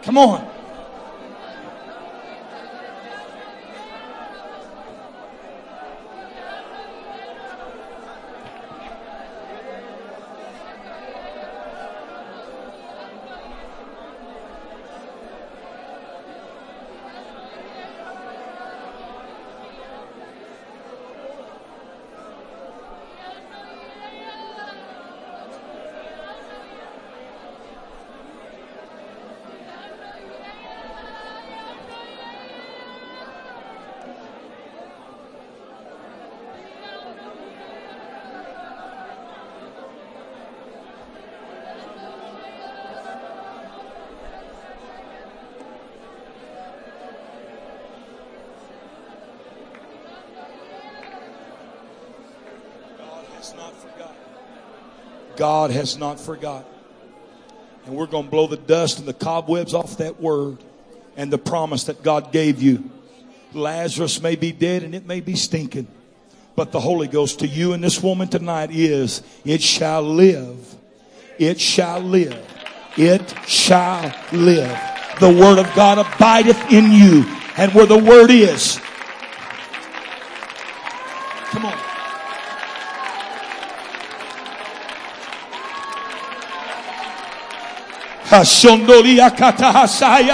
Come on. God has not forgotten. And we're going to blow the dust and the cobwebs off that word and the promise that God gave you. Lazarus may be dead and it may be stinking, but the Holy Ghost to you and this woman tonight is, it shall live it shall live. It shall live. The word of God abideth in you. And where the word is,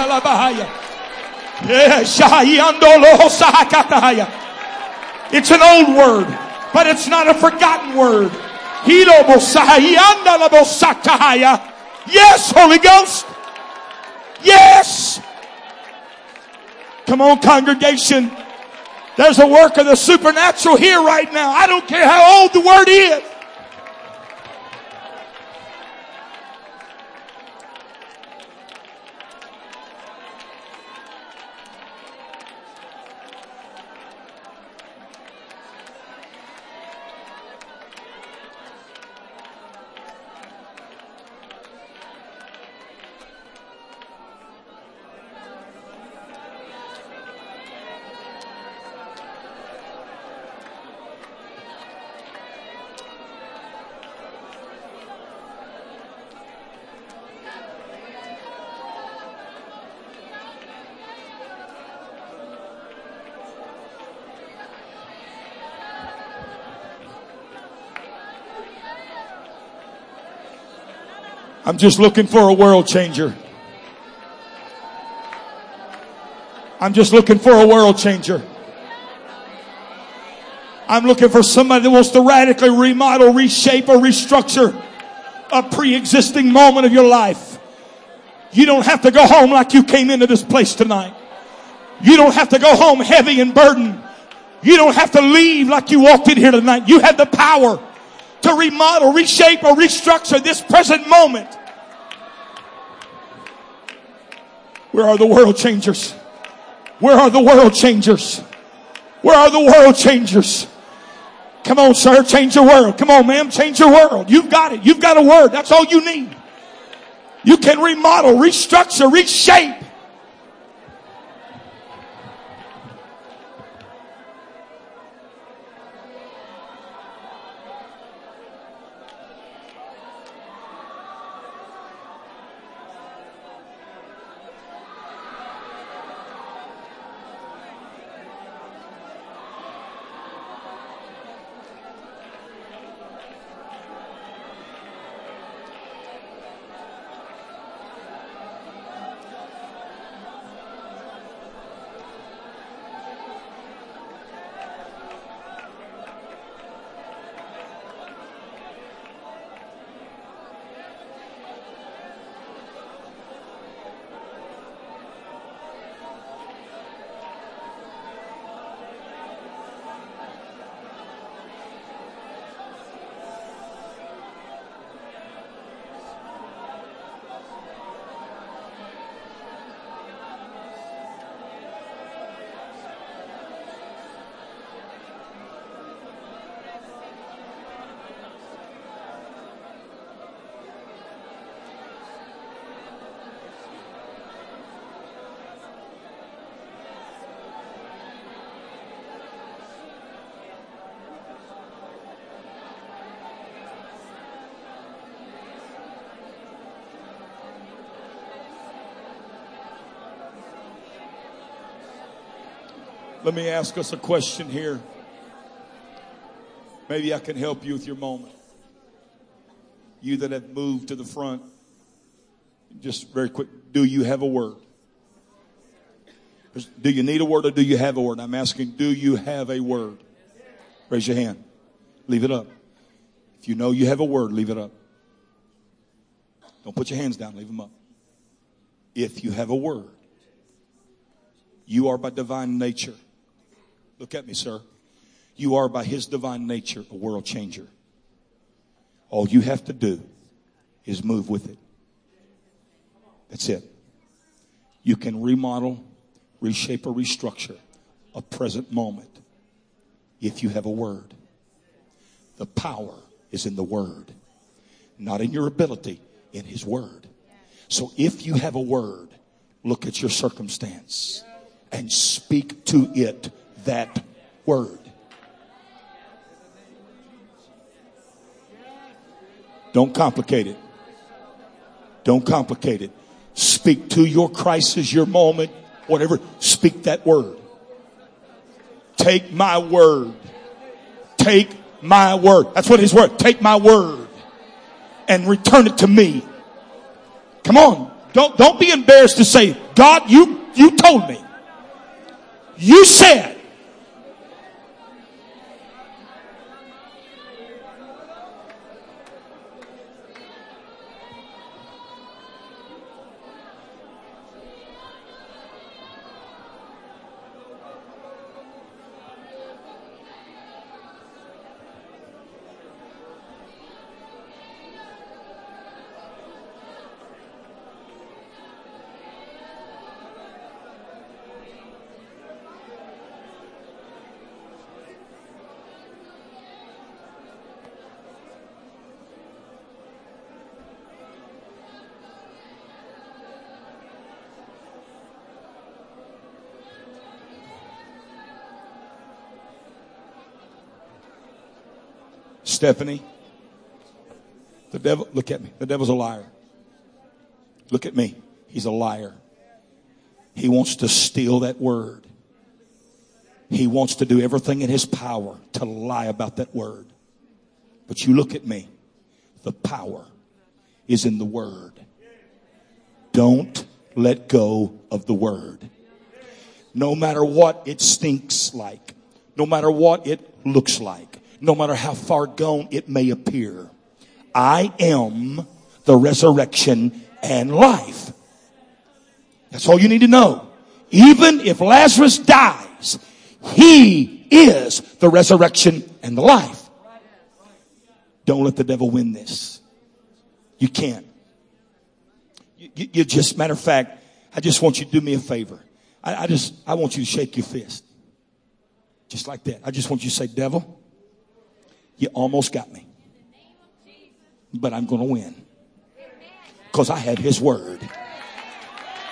Labahaya. It's an old word, but it's not a forgotten word. Yes, Holy Ghost. Yes. Come on, congregation. There's a work of the supernatural here right now. I don't care how old the word is. I'm just looking for a world changer. I'm just looking for a world changer. I'm looking for somebody that wants to radically remodel, reshape, or restructure a pre-existing moment of your life. You don't have to go home like you came into this place tonight. You don't have to go home heavy and burdened. You don't have to leave like you walked in here tonight. You have the power to remodel, reshape, or restructure this present moment. Where are the world changers? Where are the world changers? Where are the world changers? Come on, sir, change your world. Come on, ma'am, change your world. You've got it. You've got a word. That's all you need. You can remodel, restructure, reshape. Let me ask us a question here. Maybe I can help you with your moment. You that have moved to the front, just very quick, do you have a word? Do you need a word or do you have a word? I'm asking, do you have a word? Raise your hand. Leave it up. If you know you have a word, leave it up. Don't put your hands down, leave them up. If you have a word, you are by divine nature Look at me, sir. You are by his divine nature a world changer. All you have to do is move with it. That's it. You can remodel, reshape, or restructure a present moment if you have a word. The power is in the word, not in your ability, in his word. So if you have a word, look at your circumstance and speak to it that word. Don't complicate it. Don't complicate it. Speak to your crisis, your moment, whatever. Speak that word. Take my word. Take my word. That's what his word. Take my word and return it to me. Come on. Don't, don't be embarrassed to say, God, you, you told me. You said. Stephanie, the devil, look at me. The devil's a liar. Look at me. He's a liar. He wants to steal that word. He wants to do everything in his power to lie about that word. But you look at me. The power is in the word. Don't let go of the word. No matter what it stinks like, no matter what it looks like, no matter how far gone it may appear. I am the resurrection and life. That's all you need to know. Even if Lazarus dies, he is the resurrection and the life. Don't let the devil win this. You can't. You, you, you just, matter of fact, I just want you to do me a favor. I, I just, I want you to shake your fist. Just like that. I just want you to say, devil, you almost got me. But I'm going to win. Because I have his word.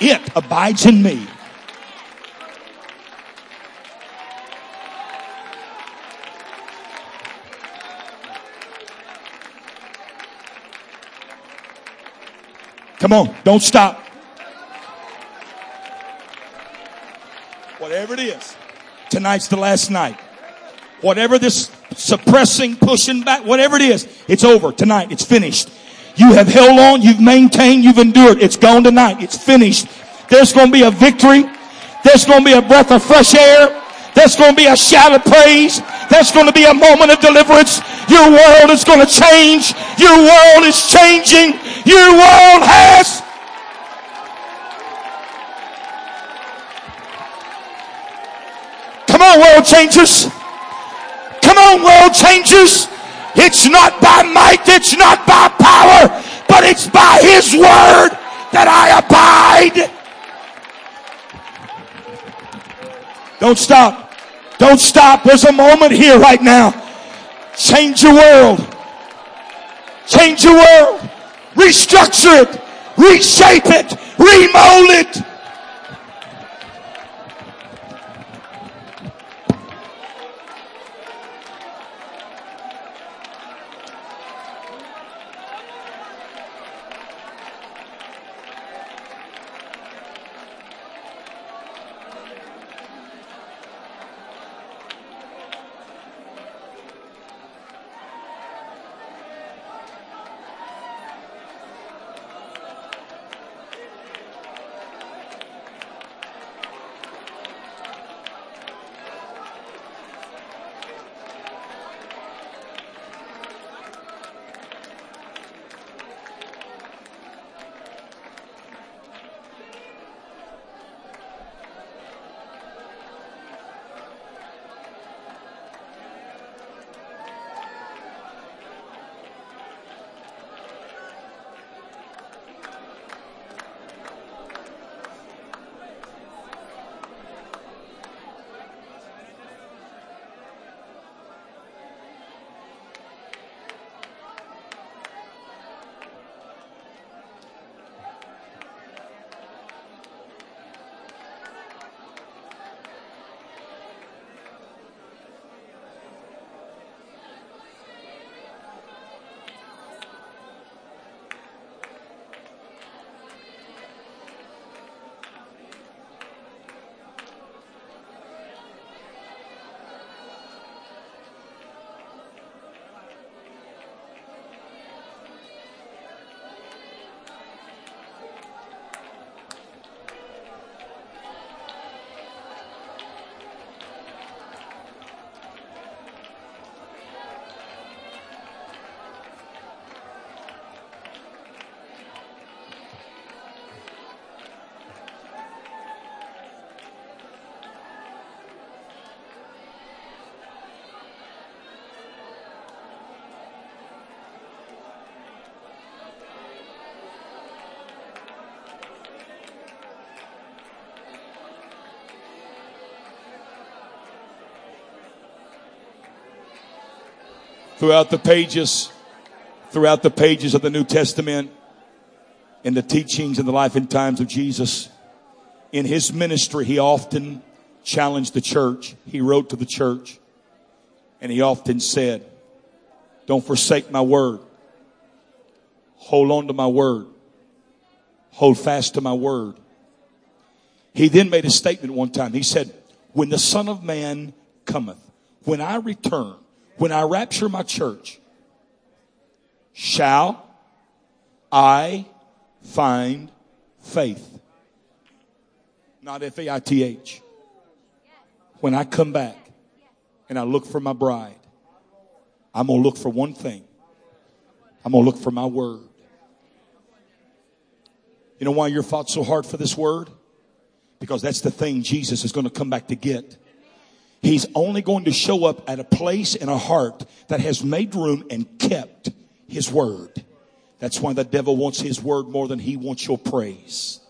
It abides in me. Come on, don't stop. Whatever it is, tonight's the last night. Whatever this suppressing, pushing back, whatever it is, it's over tonight. It's finished. You have held on, you've maintained, you've endured. It's gone tonight. It's finished. There's going to be a victory. There's going to be a breath of fresh air. There's going to be a shout of praise. There's going to be a moment of deliverance. Your world is going to change. Your world is changing. Your world has. Come on, world changers. Come on, world changers. It's not by might, it's not by power, but it's by His word that I abide. Don't stop. Don't stop. There's a moment here right now. Change your world. Change your world. Restructure it. Reshape it. Remold it. Throughout the pages, throughout the pages of the New Testament, in the teachings and the life and times of Jesus, in his ministry, he often challenged the church. He wrote to the church and he often said, don't forsake my word. Hold on to my word. Hold fast to my word. He then made a statement one time. He said, when the son of man cometh, when I return, when I rapture my church, shall I find faith? Not F A I T H. When I come back and I look for my bride, I'm going to look for one thing. I'm going to look for my word. You know why you're fought so hard for this word? Because that's the thing Jesus is going to come back to get. He's only going to show up at a place in a heart that has made room and kept his word. That's why the devil wants his word more than he wants your praise.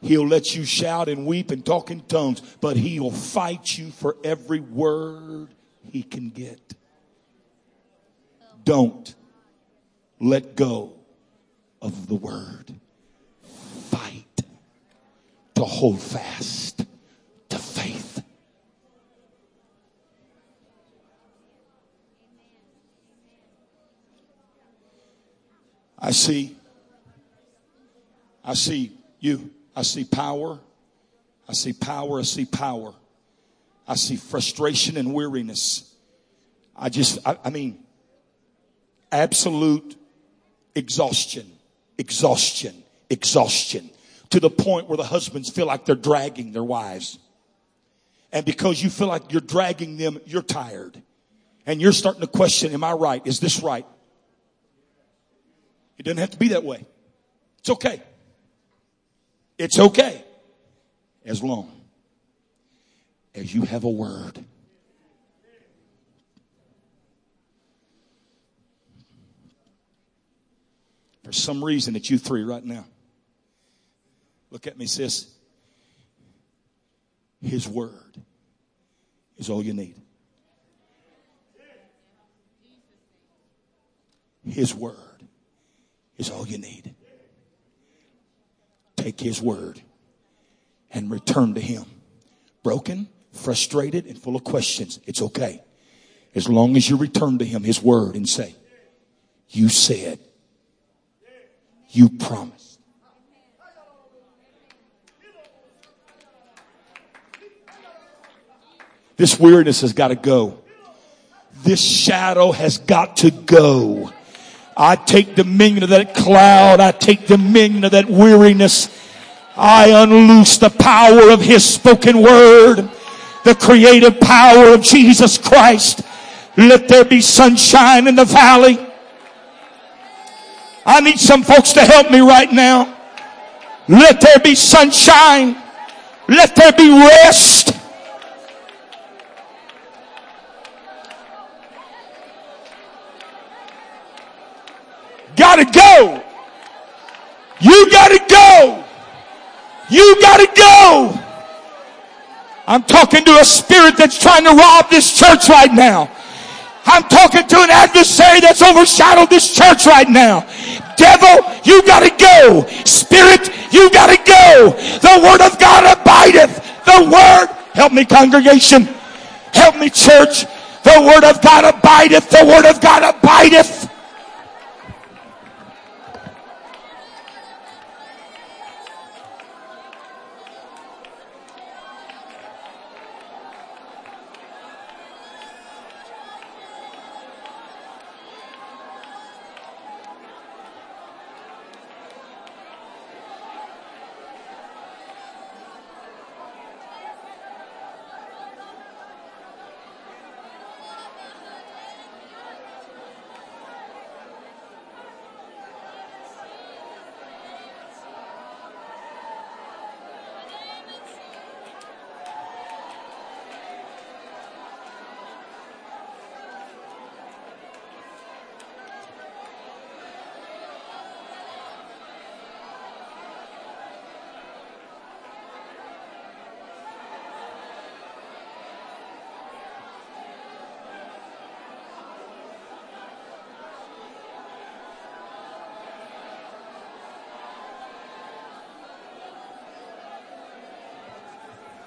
He'll let you shout and weep and talk in tongues, but he'll fight you for every word he can get. Don't let go of the word. Fight to hold fast to faith. I see, I see you. I see power. I see power. I see power. I see frustration and weariness. I just, I, I mean, absolute exhaustion, exhaustion, exhaustion to the point where the husbands feel like they're dragging their wives. And because you feel like you're dragging them, you're tired. And you're starting to question, am I right? Is this right? It doesn't have to be that way. It's okay. It's okay. As long as you have a word. For some reason, it's you three right now. Look at me, sis. His word is all you need. His word is all you need. Take His word and return to Him. Broken, frustrated, and full of questions. It's okay. As long as you return to Him His word and say, You said, You promised. This weirdness has got to go. This shadow has got to go. I take dominion of that cloud. I take dominion of that weariness. I unloose the power of His spoken word, the creative power of Jesus Christ. Let there be sunshine in the valley. I need some folks to help me right now. Let there be sunshine. Let there be rest. Gotta go. You gotta go. You gotta go. I'm talking to a spirit that's trying to rob this church right now. I'm talking to an adversary that's overshadowed this church right now. Devil, you gotta go. Spirit, you gotta go. The word of God abideth. The word, help me congregation. Help me church. The word of God abideth. The word of God abideth.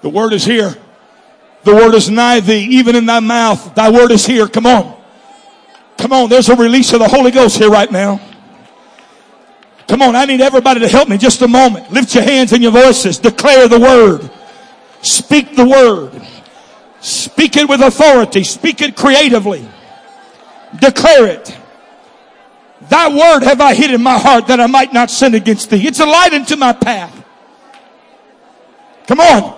The word is here. The word is nigh thee, even in thy mouth. Thy word is here. Come on. Come on. There's a release of the Holy Ghost here right now. Come on. I need everybody to help me just a moment. Lift your hands and your voices. Declare the word. Speak the word. Speak it with authority. Speak it creatively. Declare it. Thy word have I hid in my heart that I might not sin against thee. It's a light into my path. Come on.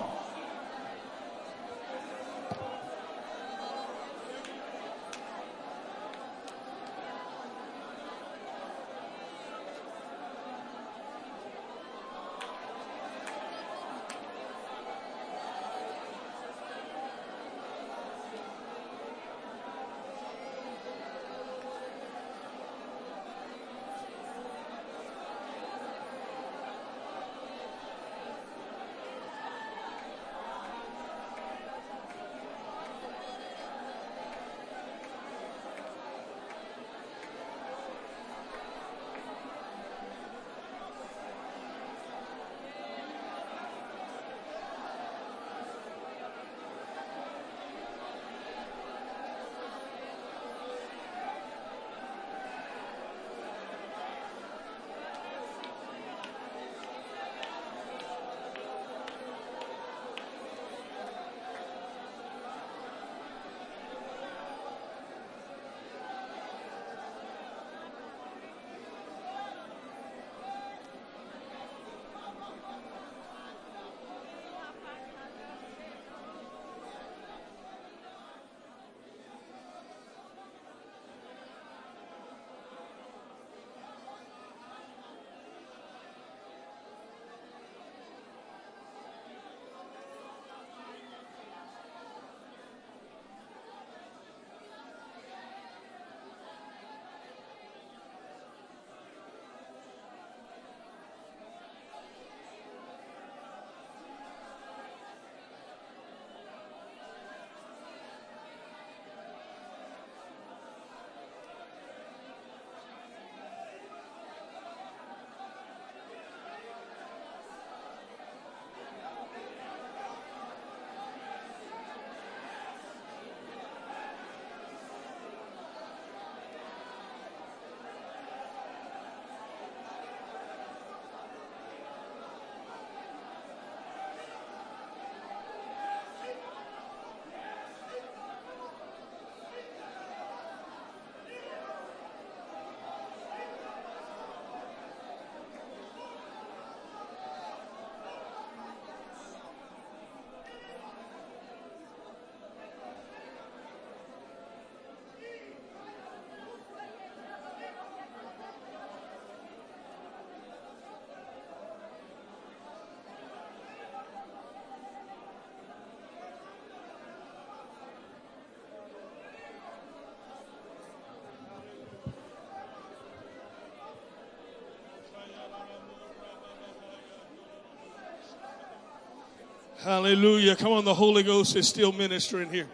Hallelujah. Come on, the Holy Ghost is still ministering here.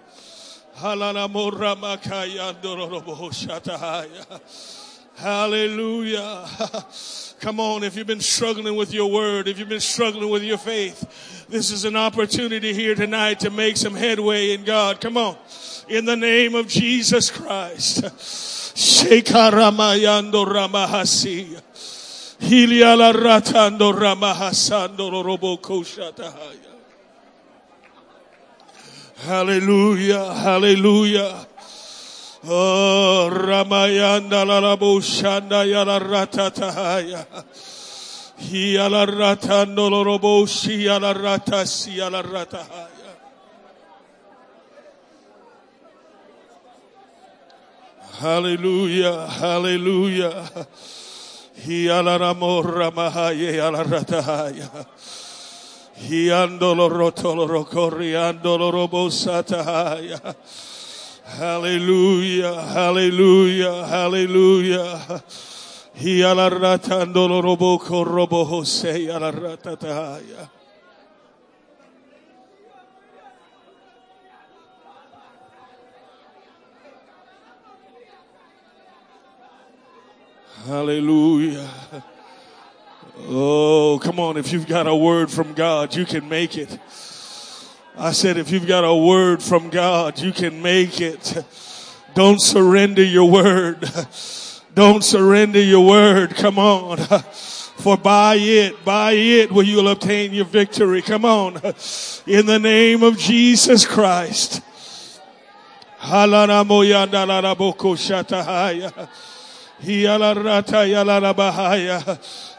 Hallelujah. Come on, if you've been struggling with your word, if you've been struggling with your faith, this is an opportunity here tonight to make some headway in God. Come on. In the name of Jesus Christ. Shekaramayando ramahasi. Hiliala ratando ramahasando roboko shatahaya. Hallelujah, hallelujah. Oh, Ramayanda la la bushanda ya la ratatahaya. Hi la ratando lo roboshi ya la ratasi ya la ratahaya. Hallelujah, hallelujah. Hi la ramorra mahaye ya la ratahaya. Hallelujah, hallelujah, hallelujah. Hialaratandolo robo Jose yalaratatahaya. Hallelujah. Oh, come on. If you've got a word from God, you can make it. I said, if you've got a word from God, you can make it. Don't surrender your word. Don't surrender your word. Come on. For by it, by it will you'll obtain your victory. Come on. In the name of Jesus Christ.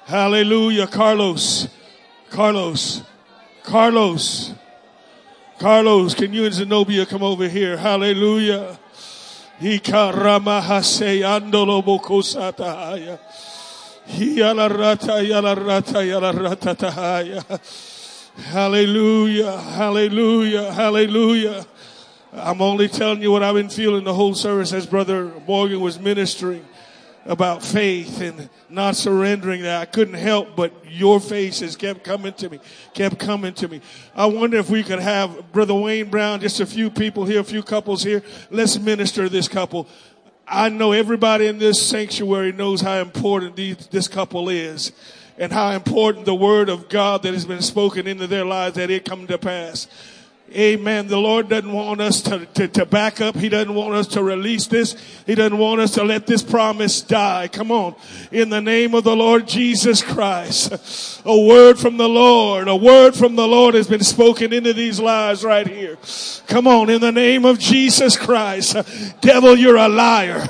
Hallelujah, Carlos. Carlos. Carlos. Carlos, can you and Zenobia come over here? Hallelujah. Hallelujah, hallelujah, hallelujah. I'm only telling you what I've been feeling the whole service as Brother Morgan was ministering about faith and not surrendering that. I couldn't help but your faces kept coming to me, kept coming to me. I wonder if we could have Brother Wayne Brown, just a few people here, a few couples here. Let's minister this couple. I know everybody in this sanctuary knows how important these, this couple is and how important the word of God that has been spoken into their lives that it come to pass. Amen. The Lord doesn't want us to, to, to, back up. He doesn't want us to release this. He doesn't want us to let this promise die. Come on. In the name of the Lord Jesus Christ. A word from the Lord. A word from the Lord has been spoken into these lives right here. Come on. In the name of Jesus Christ. Devil, you're a liar.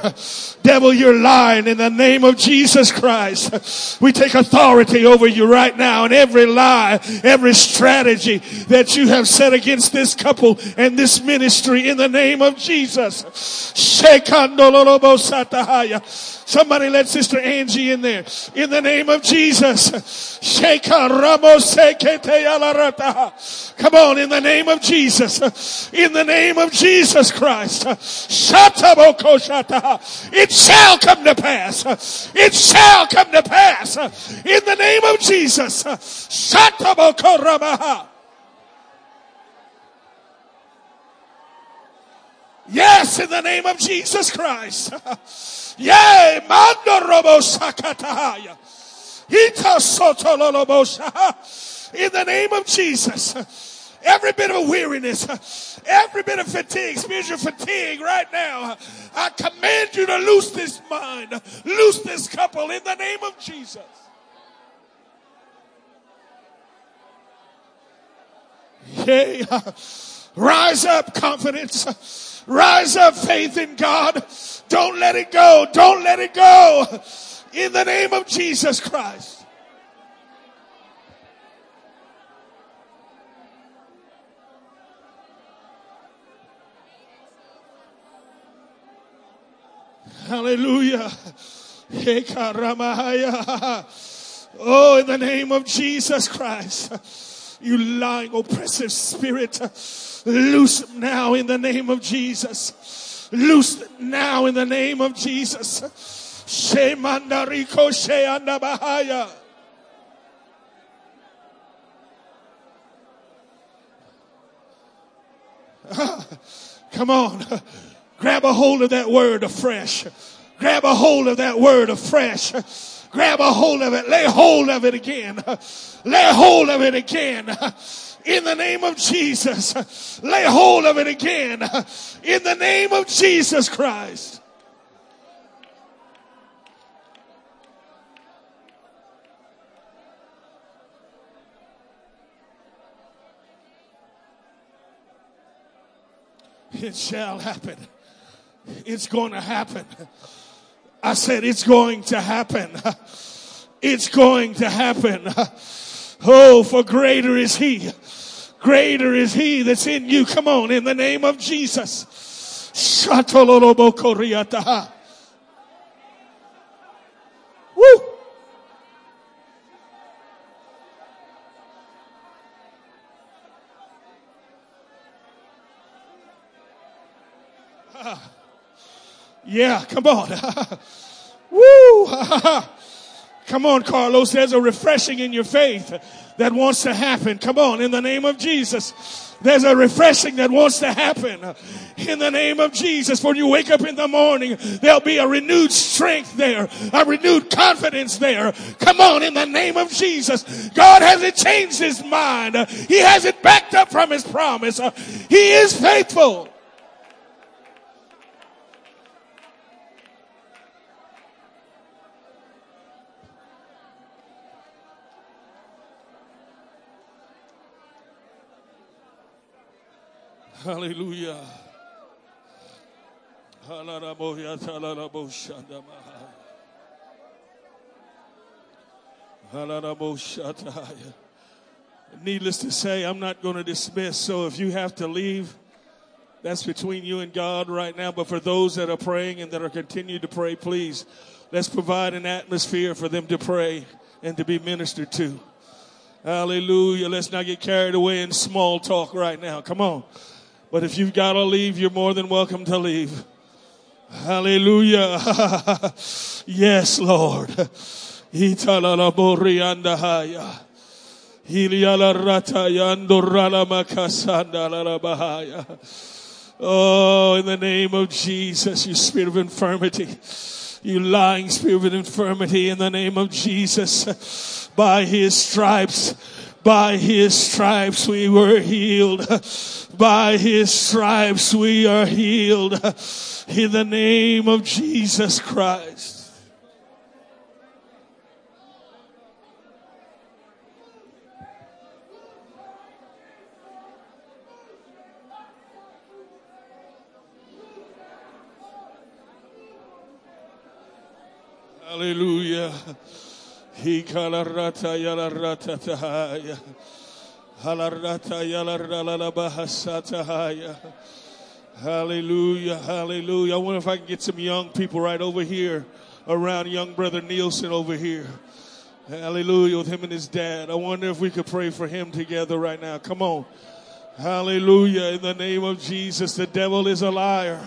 Devil, you're lying in the name of Jesus Christ. We take authority over you right now and every lie, every strategy that you have set against this couple and this ministry in the name of Jesus. Somebody let Sister Angie in there. In the name of Jesus. Come on, in the name of Jesus. In the name of Jesus Christ. It shall come to pass. It shall come to pass. In the name of Jesus. Yes, in the name of Jesus Christ. Yea, mando robo sakataya. Ita soto In the name of Jesus. Every bit of weariness, every bit of fatigue, spiritual fatigue right now. I command you to loose this mind, loose this couple in the name of Jesus. Yea, rise up confidence, rise up faith in God. Don't let it go. Don't let it go. In the name of Jesus Christ. Hallelujah. Oh, in the name of Jesus Christ. You lying, oppressive spirit. Loose now in the name of Jesus. Loose it now in the name of Jesus. Shemandariko Sheandabahaya. Come on. Grab a hold of that word afresh. Grab a hold of that word afresh. Grab a hold of it. Lay hold of it again. Lay hold of it again in the name of Jesus. Lay hold of it again in the name of Jesus Christ. It shall happen. It's going to happen. I said, it's going to happen. It's going to happen. Oh, for greater is he Greater is he that's in you. Come on, in the name of Jesus. Woo! Ah. Yeah, come on. Woo! Come on, Carlos. There's a refreshing in your faith that wants to happen. Come on, in the name of Jesus. There's a refreshing that wants to happen in the name of Jesus. When you wake up in the morning, there'll be a renewed strength there, a renewed confidence there. Come on, in the name of Jesus. God hasn't changed his mind. He hasn't backed up from his promise. He is faithful. Hallelujah. Needless to say, I'm not going to dismiss. So if you have to leave, that's between you and God right now. But for those that are praying and that are continuing to pray, please let's provide an atmosphere for them to pray and to be ministered to. Hallelujah. Let's not get carried away in small talk right now. Come on. But if you've got to leave, you're more than welcome to leave. Hallelujah. yes, Lord. Oh, in the name of Jesus, you spirit of infirmity, you lying spirit of infirmity, in the name of Jesus, by his stripes, by his stripes we were healed. By his stripes we are healed. In the name of Jesus Christ. Hallelujah. He kalarata yalarata Hallelujah, hallelujah. I wonder if I can get some young people right over here around young brother Nielsen over here. Hallelujah, with him and his dad. I wonder if we could pray for him together right now. Come on. Hallelujah. In the name of Jesus, the devil is a liar.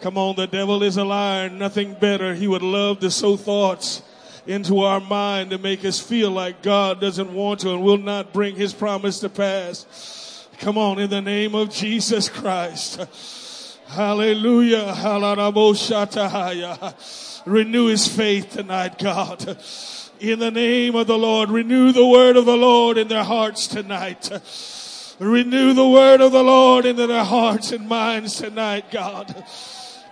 Come on, the devil is a liar. Nothing better. He would love to sow thoughts into our mind to make us feel like God doesn't want to and will not bring his promise to pass. Come on, in the name of Jesus Christ. Hallelujah. Renew his faith tonight, God. In the name of the Lord, renew the word of the Lord in their hearts tonight. Renew the word of the Lord into their hearts and minds tonight, God.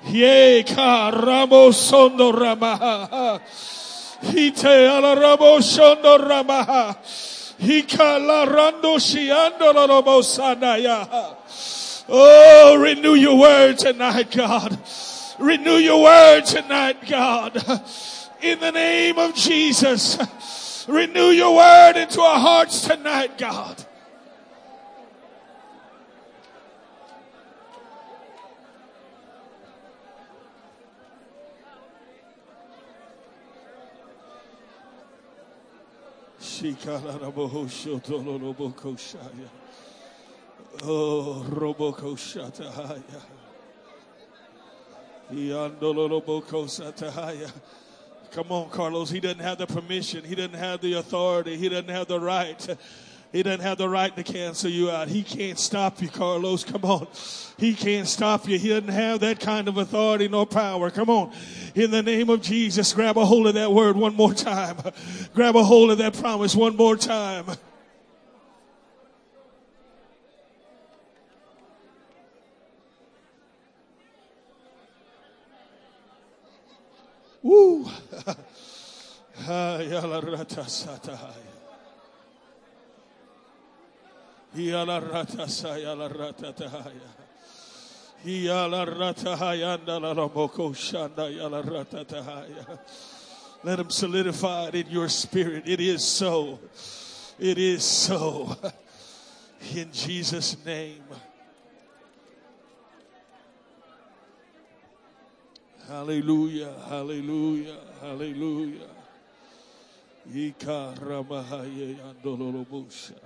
Yea, ka ramo sondo ramaha. Hite alarabo shondo ramaha. Hika larando shiando lorobo sanaya. Oh, renew your word tonight, God. Renew your word tonight, God. In the name of Jesus. Renew your word into our hearts tonight, God. Oh, Robokoshatahaya. Come on, Carlos. He doesn't have the permission. He doesn't have the authority. He doesn't have the right. He doesn't have the right to cancel you out. He can't stop you, Carlos. Come on. He can't stop you. He doesn't have that kind of authority nor power. Come on. In the name of Jesus, grab a hold of that word one more time. Grab a hold of that promise one more time. Woo. Ah, Let him solidify it in your spirit. It is so. It is so. In Jesus' name. Hallelujah. Hallelujah. Hallelujah. Ika Ramahaya Andolobusha.